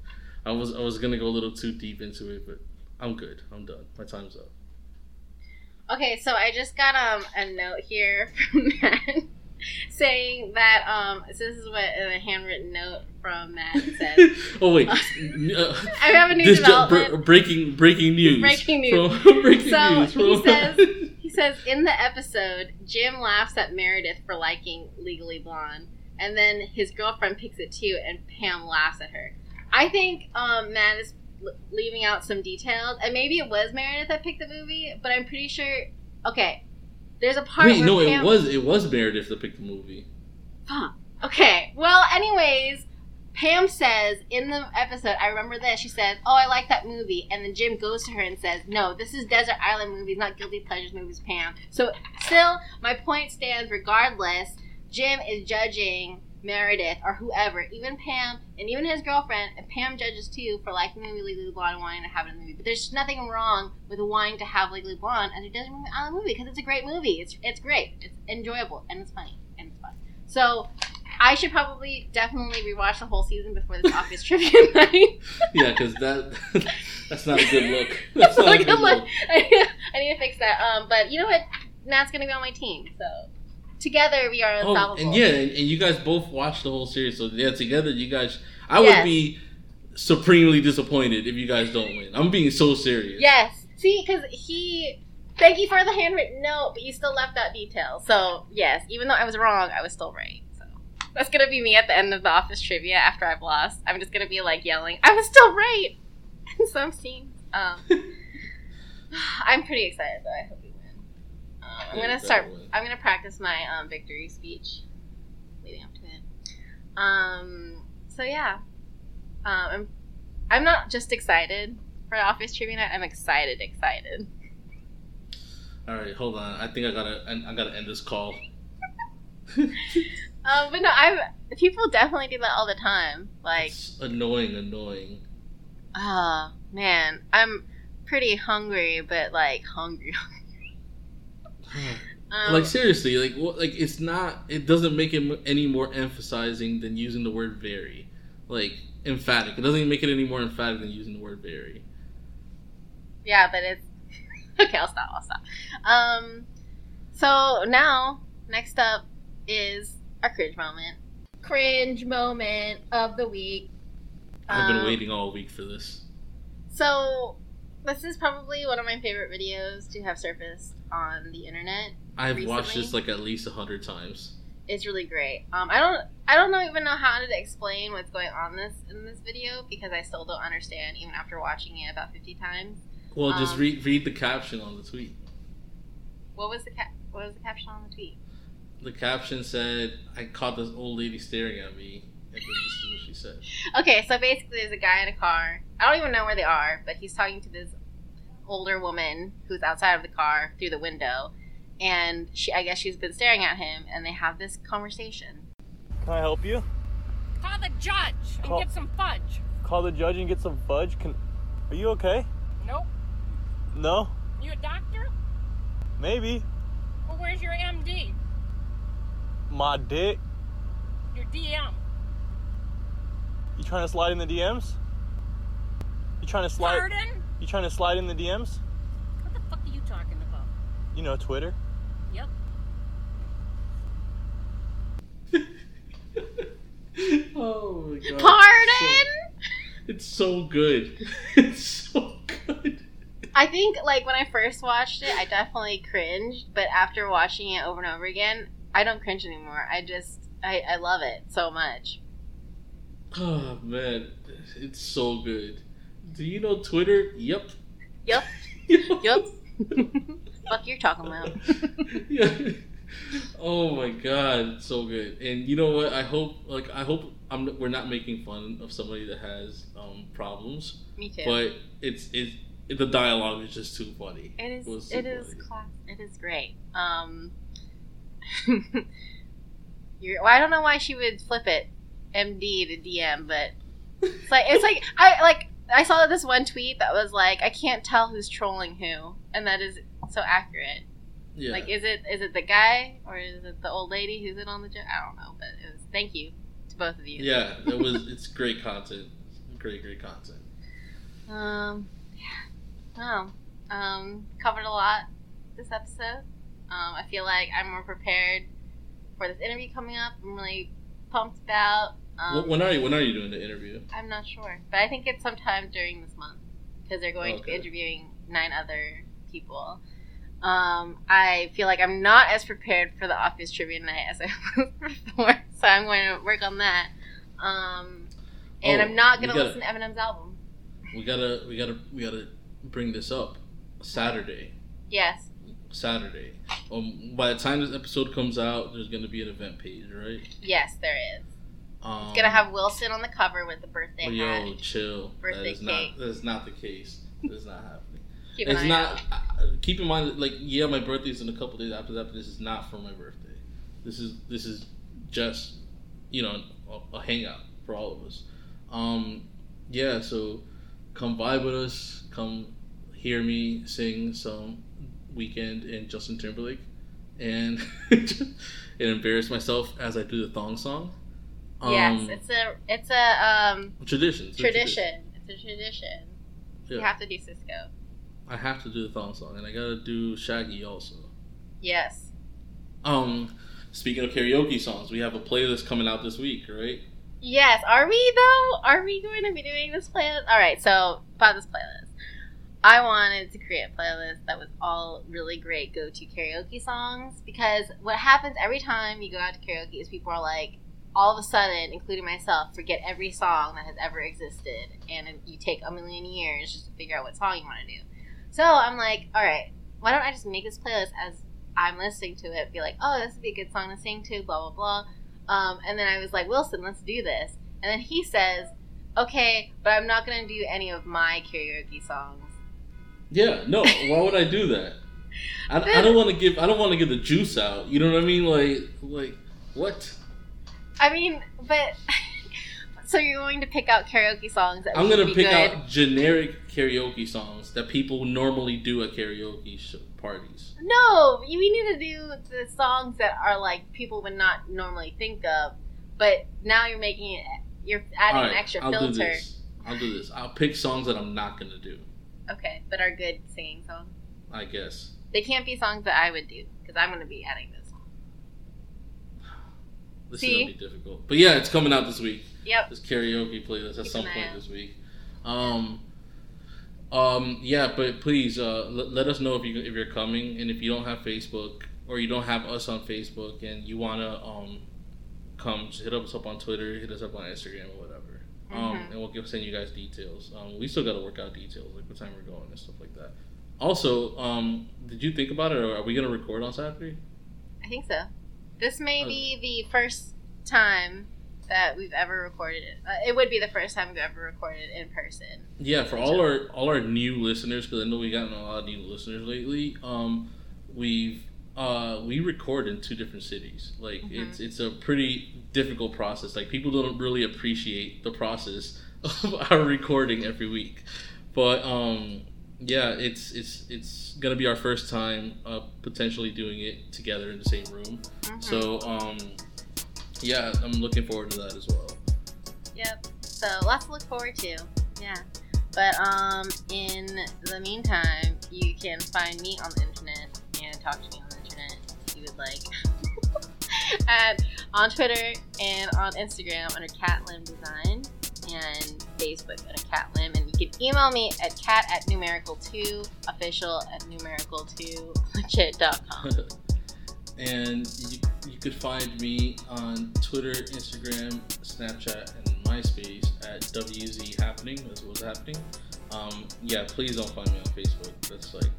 I was I was gonna go a little too deep into it, but I'm good. I'm done. My time's up. Okay, so I just got um a note here from Matt saying that um so this is what a handwritten note from Matt said. oh wait, uh, I have a new ju- development. br- breaking breaking news. Breaking news. From, breaking So, news. he says- He says in the episode, Jim laughs at Meredith for liking Legally Blonde, and then his girlfriend picks it too, and Pam laughs at her. I think um, Matt is l- leaving out some details, and maybe it was Meredith that picked the movie, but I'm pretty sure. Okay, there's a part. Wait, no, Pam, it was it was Meredith that picked the movie. Fuck. Okay. Well, anyways, Pam says in the episode, I remember this. She says, "Oh, I like that movie," and then Jim goes to her and says, "No, this is Desert Island movies, not guilty pleasures movies." Pam. So still, my point stands. Regardless, Jim is judging Meredith or whoever, even Pam and even his girlfriend. And Pam judges too for liking the movie Legally Blonde and wanting to have it in the movie. But there's nothing wrong with wanting to have Legally Blonde as a Desert Island movie because it's a great movie. It's it's great. It's enjoyable and it's funny and it's fun. So I should probably definitely rewatch the whole season before this office trivia night. Yeah, because that that's not a good look. That's not a good at look. I, I need to fix that. Um, but you know what? Nat's gonna be on my team, so together we are unstoppable. Oh, and yeah, and, and you guys both watched the whole series, so yeah, together you guys. I Yes. would be supremely disappointed if you guys don't win. I'm being so serious. Yes. See, because he. Thank you for the handwritten note, but you still left out details. So yes, even though I was wrong, I was still right. So that's gonna be me at the end of the office trivia after I've lost. I'm just gonna be like yelling, "I was still right!" in some scenes. Um, I'm pretty excited though. I hope I'm gonna start. I'm gonna practice my um, victory speech leading up to it. Um. So yeah. Um. I'm. I'm not just excited for office trivia night. I'm excited. Excited. All right, hold on. I think I gotta I, I gotta end this call. Um. But no, I'm. People definitely do that all the time. Like, It's annoying, annoying. ah, man, I'm pretty hungry, but like hungry. Um, like seriously, like what? Like it's not. It doesn't make it any more emphasizing than using the word very. Like emphatic. It doesn't even make it any more emphatic than using the word very. Yeah, but it's okay. I'll stop. I'll stop. Um, so now next up is our cringe moment. Cringe moment of the week. I've been Um, waiting all week for this. So this is probably one of my favorite videos to have surfaced on the internet. I've watched this like at least a hundred times. It's really great. Um, I don't, I don't know, even know how to explain what's going on this in this video because I still don't understand even after watching it about fifty times. Well, just Um, read read the caption on the tweet. What was the ca- what was the caption on the tweet? The caption said, "I caught this old lady staring at me," and then this is what she said. Okay, so basically, there's a guy in a car. I don't even know where they are, but he's talking to this older woman who's outside of the car through the window, and she, I guess, she's been staring at him, and they have this conversation. Can I help you? Call the judge and Call- get some fudge. Call the judge and get some fudge. Can Are you okay? Nope. No? You a doctor? Maybe. Well, where's your MD? My dick. Your DM? You trying to slide in the DMs? You trying to slide Pardon? You trying to slide in the DMs? What the fuck are you talking about? You know Twitter. Yep. oh my god! Pardon? It's so good. It's so good. I think, like, when I first watched it, I definitely cringed, but after watching it over and over again, I don't cringe anymore. I just, I, I love it so much. Oh man, it's so good. Do you know Twitter? Yep. Yep. yep. Fuck you're talking about. yeah. Oh my god, so good. And you know what? I hope like I hope I'm we're not making fun of somebody that has um problems, Me too. but it's it's the dialogue is just too funny. It is. It too is class. It is great. Um, you're, well, I don't know why she would flip it, MD to DM, but it's like it's like I like I saw this one tweet that was like I can't tell who's trolling who, and that is so accurate. Yeah. Like, is it is it the guy or is it the old lady who's in on the joke? I don't know, but it was. Thank you to both of you. yeah, it was it's great content. Great, great content. Um, yeah. Oh, um, covered a lot this episode. Um, I feel like I'm more prepared for this interview coming up. I'm really pumped about. Um, when are you? When are you doing the interview? I'm not sure, but I think it's sometime during this month because they're going to be interviewing nine other people. Um, I feel like I'm not as prepared for the office trivia night as I was before, so I'm going to work on that. Um, and Oh, I'm not going to listen to Eminem's album. We gotta, we gotta, we gotta bring this up. Saturday, Yes, Saturday. Um, by the time this episode comes out, there's gonna be an event page, right? yes, there is. Um, It's gonna have Wilson on the cover with the birthday Well, hat. yo, chill. birthday that is cake. not. That is not the case. That is not happening. Keep it's not. uh, keep in mind, like, yeah, my birthday is in a couple days after that, but this is not for my birthday. This is this is just, you know, a, a hangout for all of us. Um, yeah, so come vibe with us. Come hear me sing some Weeknd in Justin Timberlake, and and embarrass myself as I do the thong song. Yes, Um, it's a it's a um, tradition. It's a tradition. It's a tradition. You have to do Sisqo. I have to do the thong song, and I gotta do Shaggy also. Yes. Um, speaking of karaoke songs, we have a playlist coming out this week, right? Yes. Are we though? Are we going to be doing this playlist? All right. So about this playlist, I wanted to create a playlist that was all really great go-to karaoke songs because what happens every time you go out to karaoke is people are like, all of a sudden, including myself, forget every song that has ever existed, and you take a million years just to figure out what song you want to do. So I'm like, all right, why don't I just make this playlist as I'm listening to it, be like, oh, this would be a good song to sing to, blah blah blah. Um, and then I was like, Wilson, let's do this. And then he says, okay, but I'm not going to do any of my karaoke songs. Yeah. No. why would I do that? I, I don't want to give. I don't want to give the juice out. You know what I mean? Like, like what? I mean, but. so you're going to pick out karaoke songs that I'm gonna pick good? out generic karaoke songs that people normally do at karaoke sh- parties. No, you- we need to do the songs that are like people would not normally think of, but now you're making it. You're adding All an extra I'll do filter. this. I'll do this. I'll pick songs that I'm not gonna do. Okay, but are good singing songs. I guess. They can't be songs that I would do because I'm going to be adding those. This is gonna be difficult. But yeah, it's coming out this week. Yep. this karaoke playlist at Keep some point out. this week. Um, um, yeah, but please uh, let, let us know if you if you're coming, and if you don't have Facebook or you don't have us on Facebook, and you wanna um come, just hit us up on Twitter, hit us up on Instagram or whatever, um, Mhm. and we'll give send you guys details. Um, we still got to work out details like what time we're going and stuff like that. Also, um, did you think about it, or are we gonna record on Saturday? I think so. This may Oh. be the first time that we've ever recorded it. Uh, it would be the first time we've ever recorded in person. Yeah, for all our all our new listeners, because I know we've gotten a lot of new listeners lately. Um, we've uh, we record in two different cities. Like Mhm. it's it's a pretty difficult process. Like people don't really appreciate the process of our recording every week. But um, yeah, it's it's it's gonna be our first time uh, potentially doing it together in the same room. Mhm. So um, yeah, I'm looking forward to that as well. Yep. So lots to look forward to. Yeah. But um, in the meantime, you can find me on the internet and talk to me on the internet if you would like. and on Twitter and on Instagram under Catlim Design and Facebook under Catlim. And you can email me at cat at numerical2 official at numerical2 legit.com. and you, you could find me on Twitter, Instagram, Snapchat, and MySpace at WZ Happening. That's what's happening. Um, yeah, please don't find me on Facebook. That's like,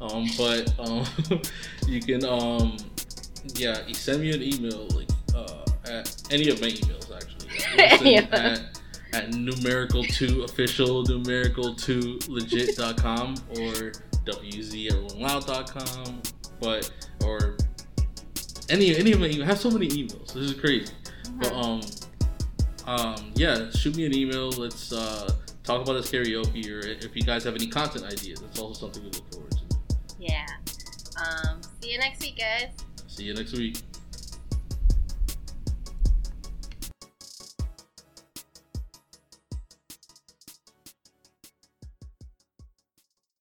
um, but um, you can um, yeah, send me an email like uh, at any of my emails actually. Any of them. at, at numerical two official numerical two legit.com or wz but or any any of my. I have so many emails. This is crazy. But um um yeah, shoot me an email. Let's uh talk about this karaoke or if you guys have any content ideas. That's also something we look forward to. Yeah. Um, see you next week, guys. See you next week.